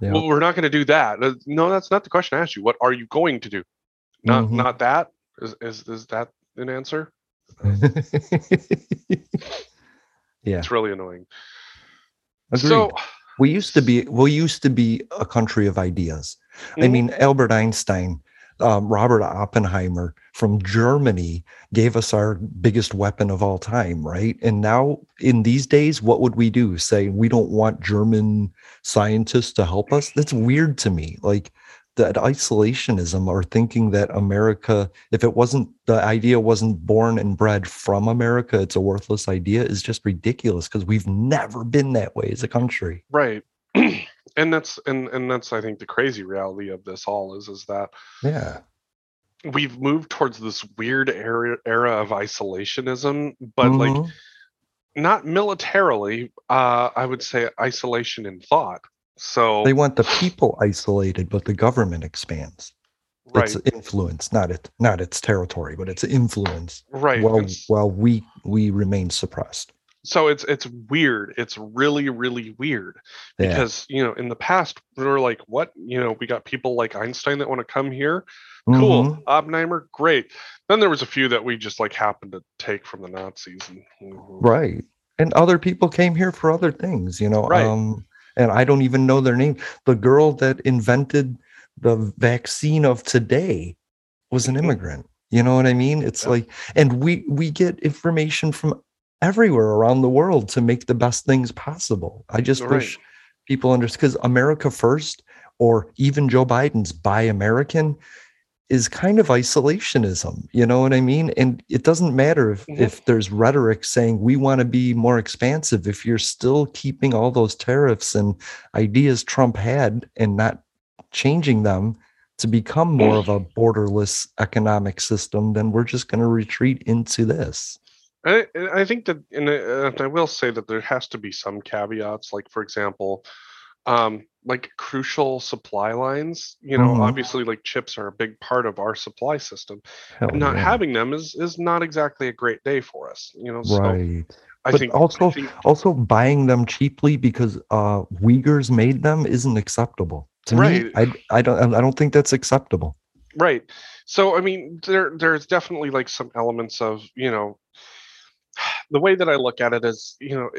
Yeah. Well, we're not going to do that. Uh, No, that's not the question I asked you. What are you going to do? Not Mhm. not that. Is is is that an answer? yeah. It's really annoying. Agreed. So, we used to be we used to be a country of ideas. I Mhm. mean, Albert Einstein um, Robert Oppenheimer from Germany gave us our biggest weapon of all time, right? And now, in these days, what would we do? Say we don't want German scientists to help us? That's weird to me. Like that isolationism or thinking that America, if it wasn't the idea wasn't born and bred from America, it's a worthless idea is just ridiculous because we've never been that way as a country. Right. and that's and and that's I think the crazy reality of this all is is that yeah we've moved towards this weird era era of isolationism, but mm-hmm. like not militarily. Uh, I would say isolation in thought. So they want the people isolated, but the government expands. Right. It's influence, not it, not its territory, but its influence. Right. While while we we remain suppressed. So it's it's weird. It's really really weird because you know in the past we were like, what? You know, we got people like Einstein that want to come here. Cool. Mm-hmm. Oppenheimer, great. Then there was a few that we just like happened to take from the Nazis. And, mm-hmm. Right. And other people came here for other things, you know. Right. Um, and I don't even know their name. The girl that invented the vaccine of today was an mm-hmm. immigrant. You know what I mean? It's yeah. like, and we we get information from everywhere around the world to make the best things possible. I just right. wish people understand because America First or even Joe Biden's Buy American is kind of isolationism you know what i mean? And it doesn't matter if, mm-hmm. if there's rhetoric saying we want to be more expansive if you're still keeping all those tariffs and ideas trump had and not changing them to become more of a borderless economic system then we're just going to retreat into this. I, I think that and I will say that there has to be some caveats like for example um, like crucial supply lines you know mm-hmm. obviously like chips are a big part of our supply system Hell and not yeah. having them is is not exactly a great day for us you know so right I but think also I think, also buying them cheaply because uh Uyghurs made them isn't acceptable to right. me I, I don't I don't think that's acceptable right so I mean there there's definitely like some elements of you know the way that I look at it is you know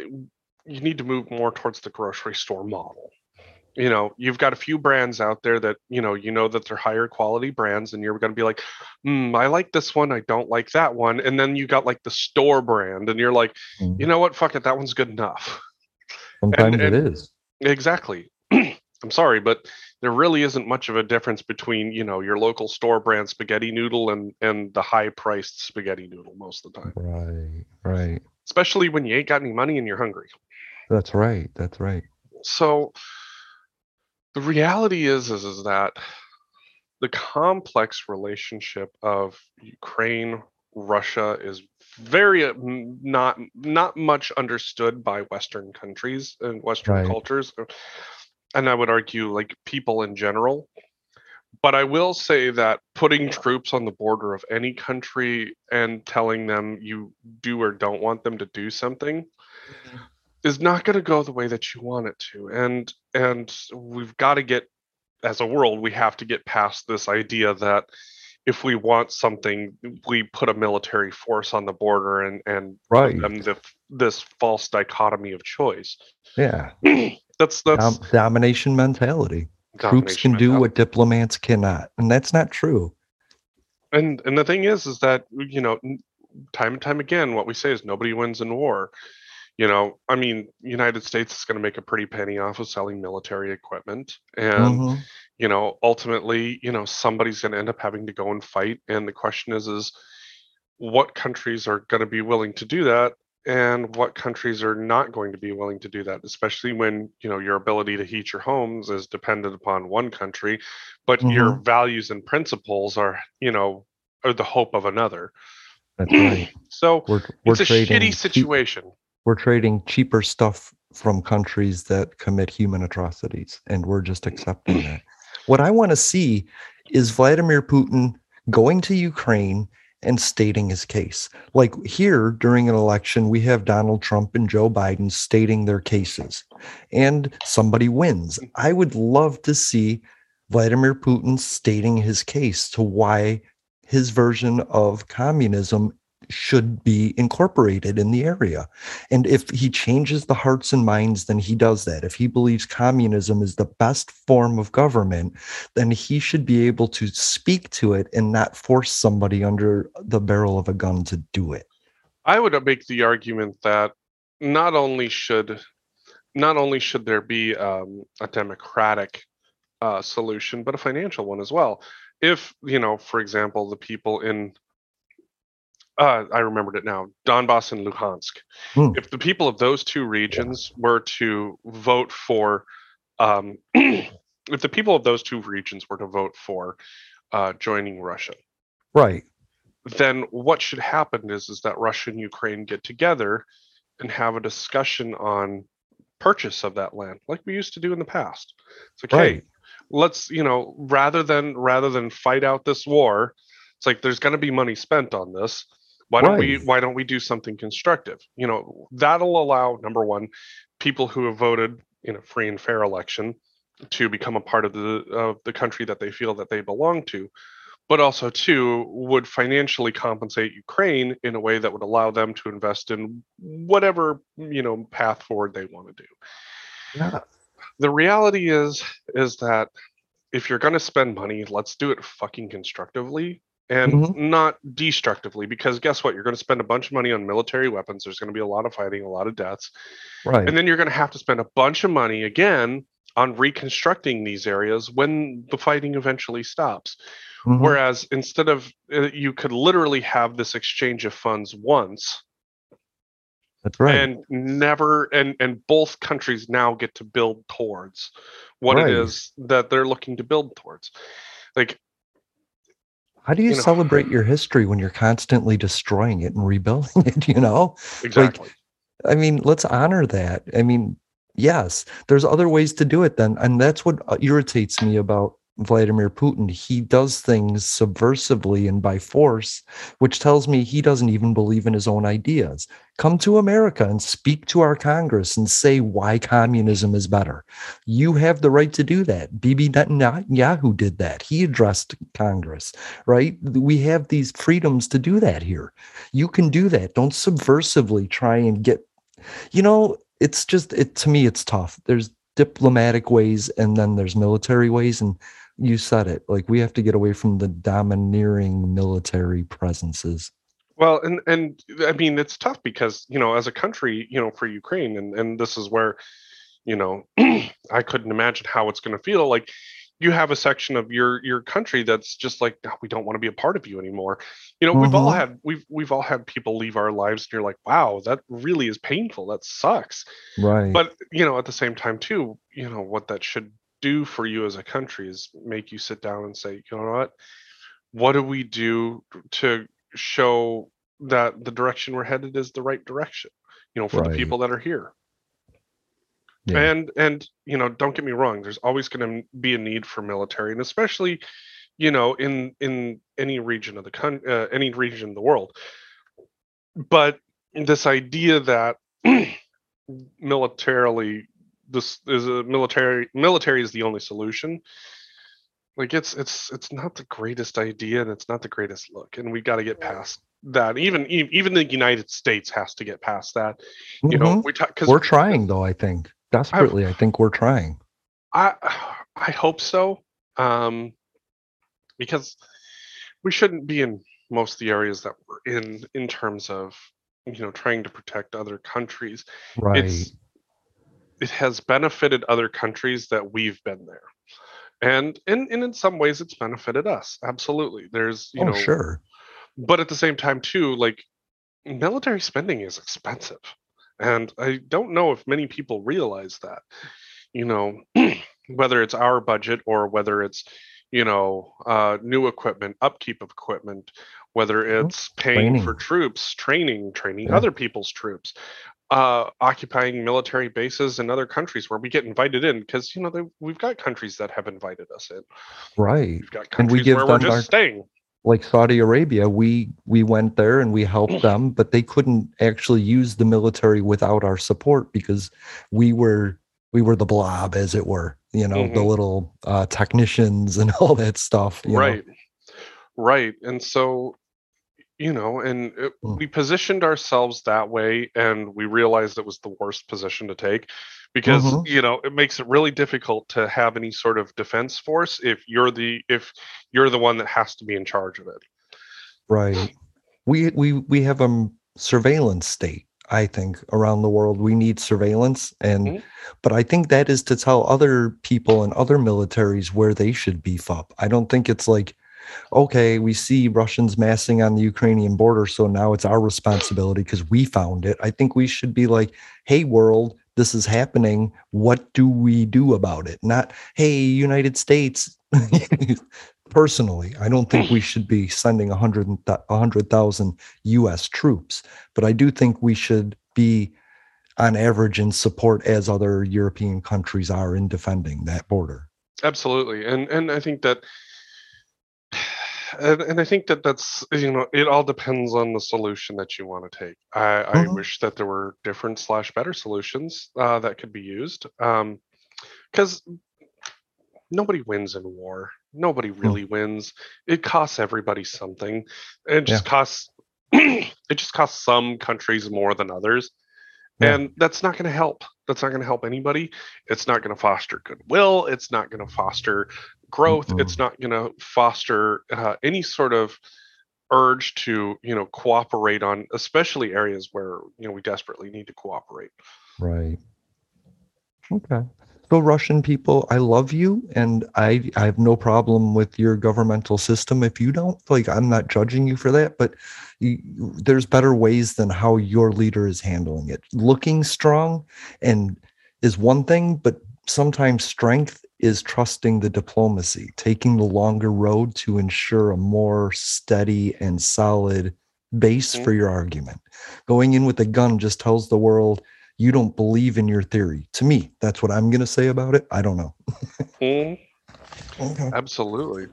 you need to move more towards the grocery store model you know you've got a few brands out there that you know you know that they're higher quality brands and you're going to be like mm, i like this one i don't like that one and then you got like the store brand and you're like mm. you know what? Fuck it that one's good enough. Sometimes and, and it is. Exactly. I'm sorry but there really isn't much of a difference between you know your local store brand spaghetti noodle and and the high priced spaghetti noodle most of the time. Right right. Especially when you ain't got any money and you're hungry. That's right that's right. So the reality is, is is that the complex relationship of Ukraine Russia is very uh, not not much understood by Western countries and Western right. cultures, uh, and I would argue like people in general. But I will say that putting troops on the border of any country and telling them you do or don't want them to do something mm-hmm is not going to go the way that you want it to and and we've got to get as a world we have to get past this idea that if we want something we put a military force on the border and and right. them the, this false dichotomy of choice. Yeah. That's that's Dom- domination mentality. Domination troops can mentality. do what diplomats cannot and that's not true. And and the thing is is that you know time and time again what we say is nobody wins in war you know i mean united states is going to make a pretty penny off of selling military equipment and mm-hmm. you know ultimately you know somebody's going to end up having to go and fight and the question is is what countries are going to be willing to do that and what countries are not going to be willing to do that especially when you know your ability to heat your homes is dependent upon one country but mm-hmm. your values and principles are you know are the hope of another that's right so we're, we're it's a shitty situation we're trading cheaper stuff from countries that commit human atrocities and we're just accepting that. What i want to see is vladimir putin going to ukraine and stating his case. Like here during an election we have donald trump and joe biden stating their cases and somebody wins. I would love to see vladimir putin stating his case to why his version of communism should be incorporated in the area. And if he changes the hearts and minds, then he does that. If he believes communism is the best form of government, then he should be able to speak to it and not force somebody under the barrel of a gun to do it. I would make the argument that not only should not only should there be um, a democratic uh, solution, but a financial one as well. If you know, for example, the people in uh, I remembered it now, Donbass and Luhansk. Hmm. If the people of those two regions were to vote for, um, if the people of those two regions were to vote for uh, joining Russia, Right. then what should happen is is that Russia and Ukraine get together and have a discussion on purchase of that land, like we used to do in the past. It's like, hey, let's you know, rather than rather than fight out this war, it's like there's going to be money spent on this. Why don't we why don't we do something constructive? You know, that'll allow number one, people who have voted in a free and fair election to become a part of the of the country that they feel that they belong to but also too would financially compensate Ukraine in a way that would allow them to invest in whatever you know path forward they want to do. Yeah. The reality is is that if you're going to spend money, let's do it fucking constructively and Mhm. not destructively because guess what? You're going to spend a bunch of money on military weapons. There's going to be a lot of fighting, a lot of deaths. Right. And then you're going to have to spend a bunch of money again on reconstructing these areas when the fighting eventually stops. Mhm. Whereas instead of uh, you could literally have this exchange of funds once That's right. and never and and both countries now get to build towards what Right. it is that they're looking to build towards. Like How do you, you know- celebrate your history when you're constantly destroying it and rebuilding it? You know, exactly. I mean, let's honor that. I mean, yes, there's other ways to do it then. And that's what uh, irritates me about Vladimir Putin. He does things subversively and by force, which tells me he doesn't even believe in his own ideas. Come to America and speak to our Congress and say why communism is better. You have the right to do that. Bibi Netanyahu did that. He addressed Congress, right? We have these freedoms to do that here. You can do that. Don't subversively try and get, you know, it's just, it to me, it's tough. There's diplomatic ways and then there's military ways. And you said it like we have to get away from the domineering military presences. Well, and and I mean it's tough because you know as a country, you know, for Ukraine, and and this is where, you know, I couldn't imagine how it's going to feel. Like you have a section of your your country that's just like "No, we don't want to be a part of you anymore. You know, we've all Mhm. had we've we've all had people leave our lives, and you're like, wow, that really is painful. That sucks. Right. But you know, at the same time too, you know what that should do for you as a country is make you sit down and say, you know what, what do we do to show that the direction we're headed is the right direction? You know, for the people that are here. Yeah. And and you know, don't get me wrong. There's always going to be a need for military, and especially, you know, in in any region of the coun uh, any region of the world. But this idea that militarily this is a military military is the only solution like it's it's it's not the greatest idea and it's not the greatest look and we got to get past that even even the united states has to get past that you know Mhm. we talk because we're trying though, I think. Desperately, I think we're trying. I I hope so. Um because we shouldn't be in most of the areas that we're in in terms of you know trying to protect other countries. Right. It's it has benefited other countries that we've been there. And and, and in some ways it's benefited us. Absolutely. There's you oh, know sure. but at the same time too like military spending is expensive and i don't know if many people realize that you know whether it's our budget or whether it's you know uh, new equipment upkeep of equipment whether it's paying for troops training training Yeah. other people's troops uh, occupying military bases in other countries where we get invited in because you know they, we've got countries that have invited us in Right. we've got And we countries give where we're just our- staying Like Saudi Arabia, we we went there and we helped them, but they couldn't actually use the military without our support because we were we were the blob, as it were. You know, the Mhm. little uh, technicians and all that stuff. you know. right right and so you know, and it, Mm. we positioned ourselves that way, and we realized it was the worst position to take because Mhm. you know it makes it really difficult to have any sort of defense force if you're the if you're the one that has to be in charge of it. Right. We we we have a surveillance state, I think, around the world. We need surveillance and Mhm. but I think that is to tell other people and other militaries where they should beef up. I don't think it's like okay, we see Russians massing on the Ukrainian border, so now it's our responsibility because we found it. I think we should be like, hey, world, this is happening. What do we do about it? Not, hey, United States. Personally, I don't think we should be sending a hundred and hundred thousand U.S. troops, but I do think we should be, on average, in support as other European countries are in defending that border. Absolutely, and and I think that, and, and I think that that's you know it all depends on the solution that you want to take. I, I Mhm. wish that there were different slash better solutions uh, that could be used, because nobody wins in war. Nobody really wins. It costs everybody something. It just costs. it just costs some countries more than others. Yeah. And that's not going to help. That's not going to help anybody. It's not going to foster goodwill. It's not going to foster growth. It's not going to foster uh, any sort of urge to, you know, cooperate on, especially areas where you know we desperately need to cooperate. Right. Okay. So Russian people, I love you and I I have no problem with your governmental system if you don't. Like I'm not judging you for that, but you, there's better ways than how your leader is handling it. Looking strong and is one thing, but sometimes strength is trusting the diplomacy, taking the longer road to ensure a more steady and solid base for your argument. Going in with a gun just tells the world you don't believe in your theory. To me, that's what I'm going to say about it. I don't know. Mhm. Okay. Absolutely.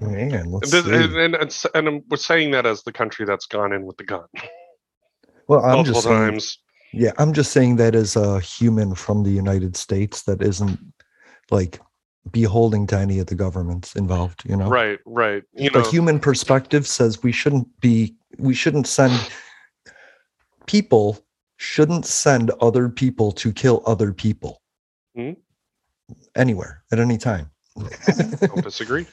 Man, let's This- see. and, and, and, and we're saying that as the country that's gone in with the gun well, I'm multiple just saying, times. yeah, I'm just saying that as a human from the United States that isn't like beholding to any of the governments involved, you know? Right, right. You the know, human perspective says we shouldn't be we shouldn't send people shouldn't send other people to kill other people Mhm. anywhere at any time don't disagree.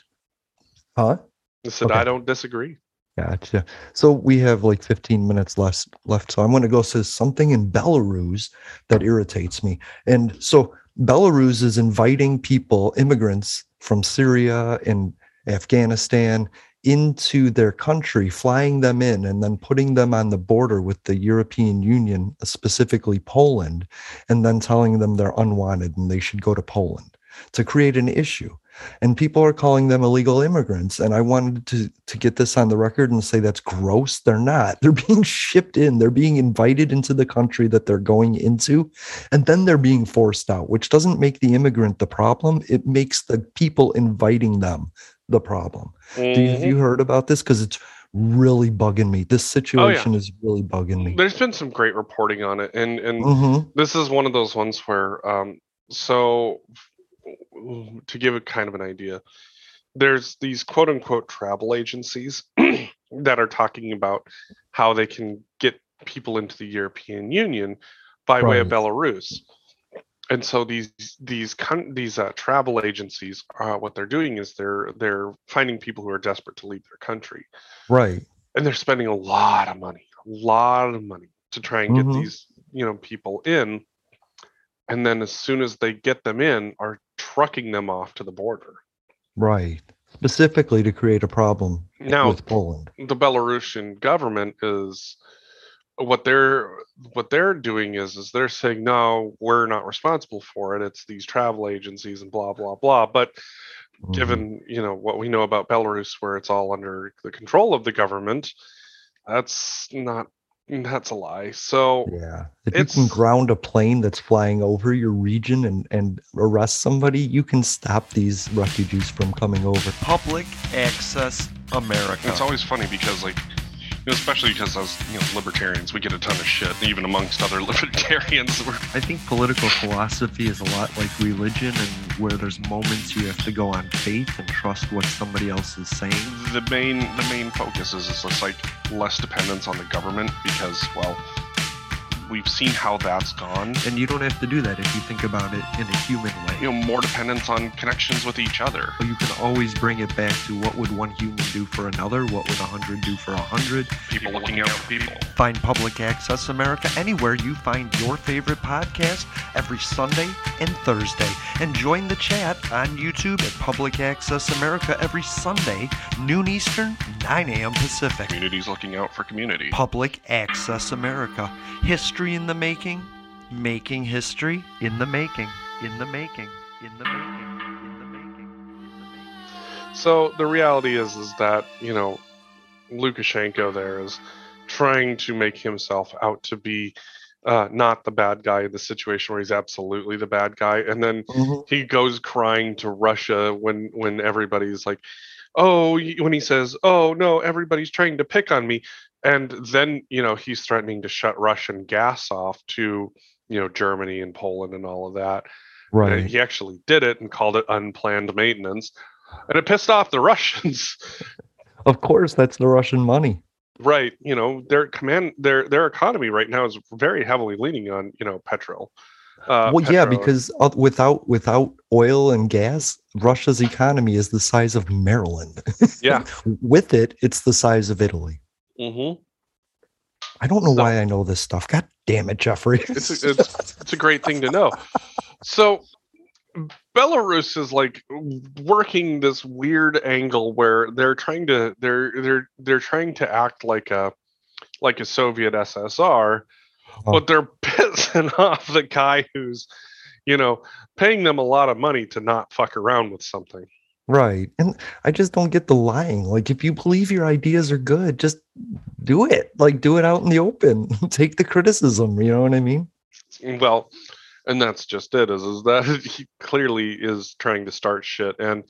huh I said Okay. I don't disagree. gotcha so we have like 15 minutes left left so i'm going to go to something in belarus that irritates me and so belarus is inviting people immigrants from syria and afghanistan into their country, flying them in and then putting them on the border with the European Union, specifically Poland, and then telling them they're unwanted and they should go to Poland to create an issue. And people are calling them illegal immigrants. And I wanted to, to get this on the record and say that's gross. They're not. They're being shipped in, they're being invited into the country that they're going into, and then they're being forced out, which doesn't make the immigrant the problem. It makes the people inviting them the problem. Do you, have Mhm. you heard about this? Because it's really bugging me. This Oh, situation is really bugging me. There's been some great reporting on it, and and Mhm. this is one of those ones where, um, so to give a kind of an idea, there's these quote unquote travel agencies that are talking about how they can get people into the European Union by way of Belarus. And so these these these uh, travel agencies, uh, what they're doing is they're they're finding people who are desperate to leave their country, Right. and they're spending a lot of money, a lot of money to try and get Mhm. these you know people in, and then as soon as they get them in, are trucking them off to the border. Right. Specifically to create a problem Now, with Poland. the Belarusian government is what they're what they're doing is is they're saying no, we're not responsible for it. It's these travel agencies and blah blah blah. But Mhm. given you know what we know about Belarus, where it's all under the control of the government, that's not that's a lie. So Yeah. If you can ground a plane that's flying over your region and, and arrest somebody, you can stop these refugees from coming over. Public Access America. it's always funny because like especially because as you know libertarians, we get a ton of shit, even amongst other libertarians. I think political philosophy is a lot like religion, and where there's moments you have to go on faith and trust what somebody else is saying. The main the main focus is, just like less dependence on the government because well we've seen how that's gone. And you don't have to do that if you think about it in a human way. You know, more dependence on connections with each other. You can always bring it back to what would one human do for another? What would a hundred do for a hundred? People looking out for people. Find Public Access America anywhere you find your favorite podcast every Sunday and Thursday. And join the chat on YouTube at Public Access America every Sunday, noon Eastern, 9 a.m. Pacific. Communities looking out for community. Public Access America. History in the making, making history in the making, in the making, in the making, in the making. So the reality is, is that you know, Lukashenko there is trying to make himself out to be uh, not the bad guy in the situation where he's absolutely the bad guy, and then mm-hmm. he goes crying to Russia when when everybody's like, oh, when he says, oh no, everybody's trying to pick on me, and then you know he's threatening to shut Russian gas off to you know Germany and Poland and all of that. Right. And he actually did it and called it unplanned maintenance, and it pissed off the Russians. Of course, that's the Russian money. Right. You know their command their their economy right now is very heavily leaning on you know petrol. Uh, well, yeah, because without without oil and gas, Russia's economy is the size of Maryland. Yeah. With it, it's the size of Italy. Mm-hmm. I don't know so, why I know this stuff. God damn it, Jeffrey. it's, a, it's, it's a great thing to know. So Belarus is like working this weird angle where they're trying to they're they're they're trying to act like a like a Soviet SSR, oh. but they're pissing off the guy who's you know paying them a lot of money to not fuck around with something. Right. And I just don't get the lying. Like, if you believe your ideas are good, just do it. Like, do it out in the open. Take the criticism. You know what I mean? Well, and that's just it. Is is that he clearly is trying to start shit, and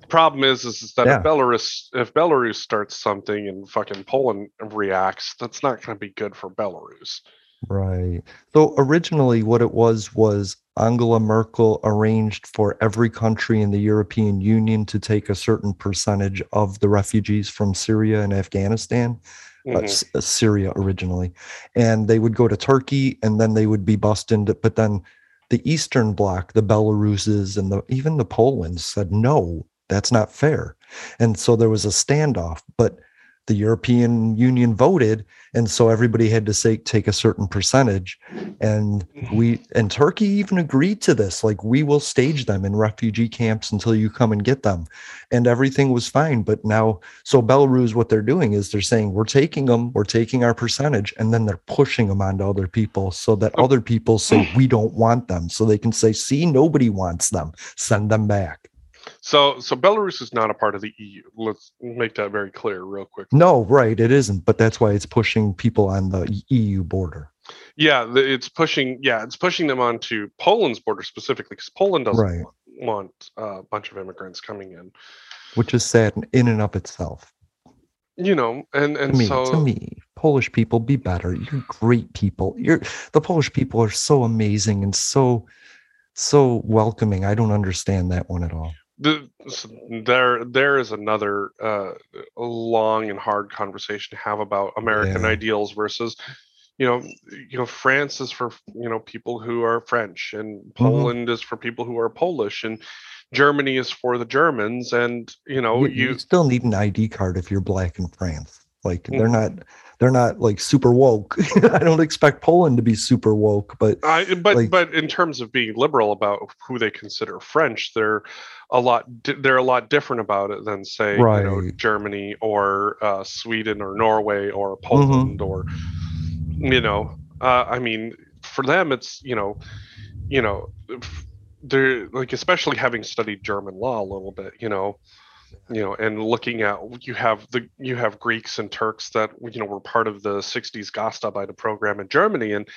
the problem is, is, is that yeah. if Belarus if Belarus starts something and fucking Poland reacts, that's not going to be good for Belarus. Right. So originally, what it was was Angela Merkel arranged for every country in the European Union to take a certain percentage of the refugees from Syria and Afghanistan. Mm-hmm. Uh, Syria originally, and they would go to Turkey, and then they would be bussed into. But then the Eastern Bloc, the Belaruses, and the even the Polands said no, that's not fair, and so there was a standoff. But the European Union voted, and so everybody had to say take a certain percentage. And mm-hmm. we and Turkey even agreed to this. Like we will stage them in refugee camps until you come and get them, and everything was fine. But now, so Belarus, what they're doing is they're saying we're taking them, we're taking our percentage, and then they're pushing them onto other people so that oh. other people say we don't want them, so they can say, see, nobody wants them, send them back. So, so Belarus is not a part of the EU. Let's make that very clear, real quick. No, right, it isn't. But that's why it's pushing people on the EU border. Yeah, it's pushing. Yeah, it's pushing them onto Poland's border specifically because Poland doesn't right. want a bunch of immigrants coming in, which is sad in and of itself. You know, and and to me, so to me, Polish people be better. You're great people. You're the Polish people are so amazing and so so welcoming. I don't understand that one at all the, there there is another uh, long and hard conversation to have about American yeah. ideals versus you know you know France is for you know people who are French and mm-hmm. Poland mm-hmm. is for people who are Polish and Germany is for the Germans and you know you, you, you still need an ID card if you're black in France like mm-hmm. they're not they're not like super woke. I don't expect Poland to be super woke, but I, but like, but in terms of being liberal about who they consider French, they're a lot they're a lot different about it than say right. you know Germany or uh, Sweden or Norway or Poland mm-hmm. or you know uh, I mean for them it's you know you know they're like especially having studied German law a little bit you know you know and looking at you have the you have greeks and turks that you know were part of the 60s gastarbeiter program in germany and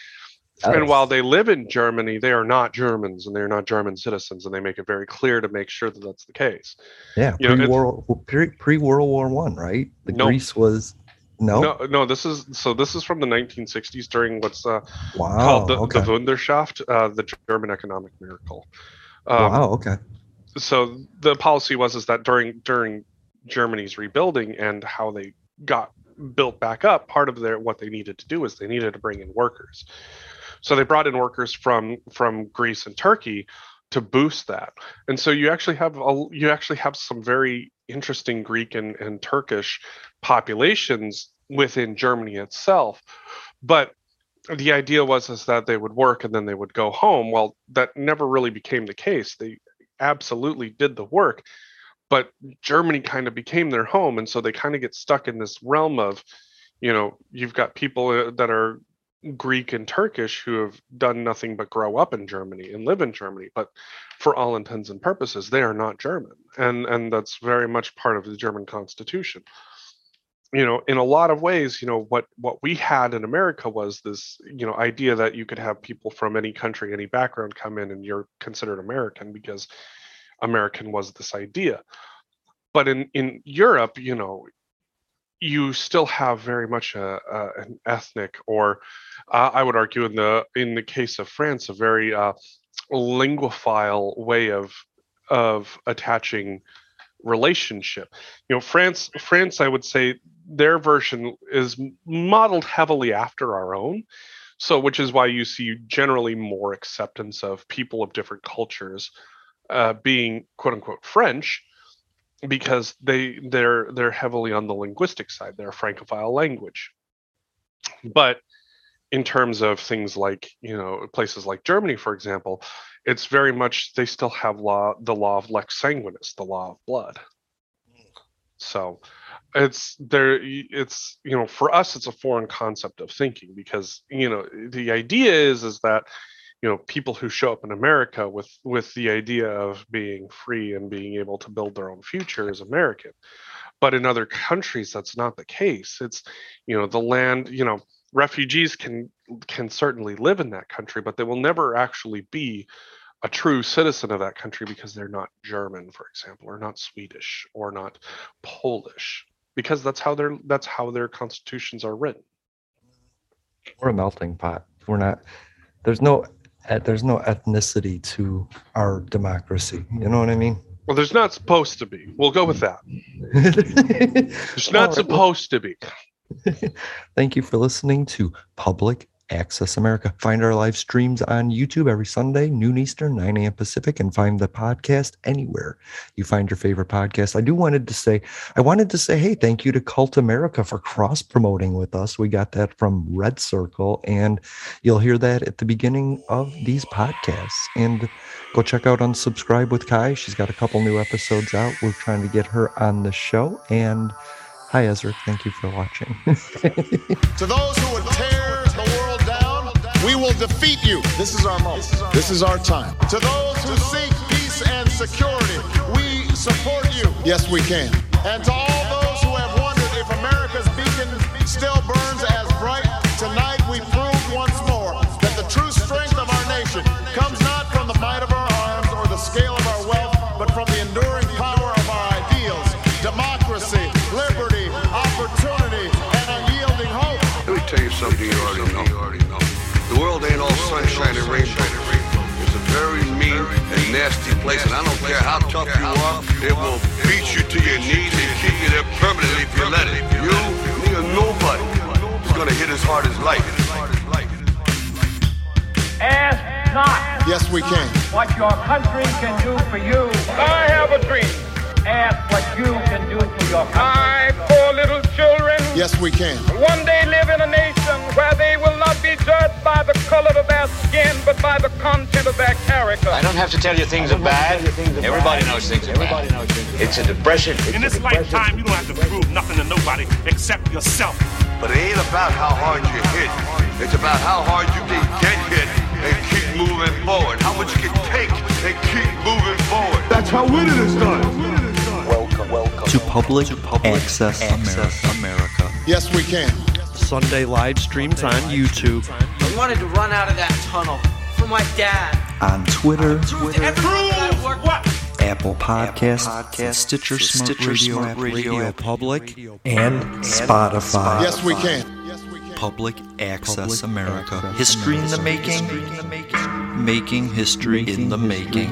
yes. and while they live in germany they are not germans and they're not german citizens and they make it very clear to make sure that that's the case yeah pre-world pre, pre-world war one right the no, greece was No, no, no. This is so. This is from the 1960s during what's uh, wow, called the, okay. the Wunderschaft, uh, the German economic miracle. Um, wow, okay. So the policy was is that during during Germany's rebuilding and how they got built back up, part of their what they needed to do is they needed to bring in workers. So they brought in workers from from Greece and Turkey to boost that. And so you actually have a, you actually have some very interesting Greek and, and Turkish populations within Germany itself. But the idea was is that they would work and then they would go home. Well, that never really became the case. They absolutely did the work, but Germany kind of became their home, and so they kind of get stuck in this realm of, you know, you've got people uh, that are Greek and Turkish who have done nothing but grow up in Germany and live in Germany, but for all intents and purposes, they are not German, and and that's very much part of the German Constitution. You know, in a lot of ways, you know what what we had in America was this you know idea that you could have people from any country, any background come in, and you're considered American because American was this idea. But in in Europe, you know, you still have very much a, a an ethnic or uh, I would argue in the in the case of France a very uh, linguophile way of of attaching relationship. You know, France France I would say their version is modeled heavily after our own. So which is why you see generally more acceptance of people of different cultures uh, being quote unquote French because they they're they're heavily on the linguistic side they're a francophile language but in terms of things like you know places like germany for example it's very much they still have law the law of lex sanguinis the law of blood. So it's there it's you know for us it's a foreign concept of thinking because you know the idea is is that you know people who show up in america with with the idea of being free and being able to build their own future is american. But in other countries that's not the case. It's you know the land you know refugees can can certainly live in that country but they will never actually be a true citizen of that country because they're not german for example or not swedish or not polish because that's how their that's how their constitutions are written we're a melting pot we're not there's no eh, there's no ethnicity to our democracy. You know what I mean? Well, there's not supposed to be. We'll go with that. there's not right. supposed to be. Thank you for listening to Public Access America. Find our live streams on YouTube every Sunday, noon Eastern, 9 a.m. Pacific, and find the podcast anywhere you find your favorite podcast. I do wanted to say, I wanted to say, hey, thank you to Cult America for cross promoting with us. We got that from Red Circle, and you'll hear that at the beginning of these podcasts. And go check out Unsubscribe with Kai. She's got a couple new episodes out. We're trying to get her on the show. And hi, Ezra. Thank you for watching. to those who would tear the world down, we will defeat you. This is our moment. This is our time. To those who seek peace and security, we support you. Yes, we can. And to all those who have wondered if America's beacon still burns something you already know. The world ain't all sunshine and rainbow. It's a very mean and nasty place, and I don't care how tough you are, it will beat you to your knees and keep you there permanently if you let it. You, nigga, nobody is gonna hit as hard as life. Ask not. Yes, we can. What your country can do for you. I have a dream. Ask what you can do for your country. I, poor little children. Yes, we can. One day live in a nation where they will not be judged by the color of their skin, but by the content of their character. I don't have to tell you things are bad. Things are Everybody bad. knows things are Everybody bad. Knows things are it's a depression. It's in this depression. lifetime, you don't have to prove nothing to nobody except yourself. But it ain't about how hard you hit. It's about how hard you can get hit and keep moving forward. How much you can take and keep moving forward. That's how winning is done. Welcome, welcome to Public, to public Access, Access America. America. Yes, we can. Sunday live streams on YouTube. I wanted to run out of that tunnel for my dad. On Twitter. Twitter. Prove what? Apple Podcasts, Podcast, Stitcher, Smart, Stitcher, Radio, Smart Radio, Radio, Public, and Spotify. Yes, we can. Public Access Public America. Access history in the making. Making history in the making.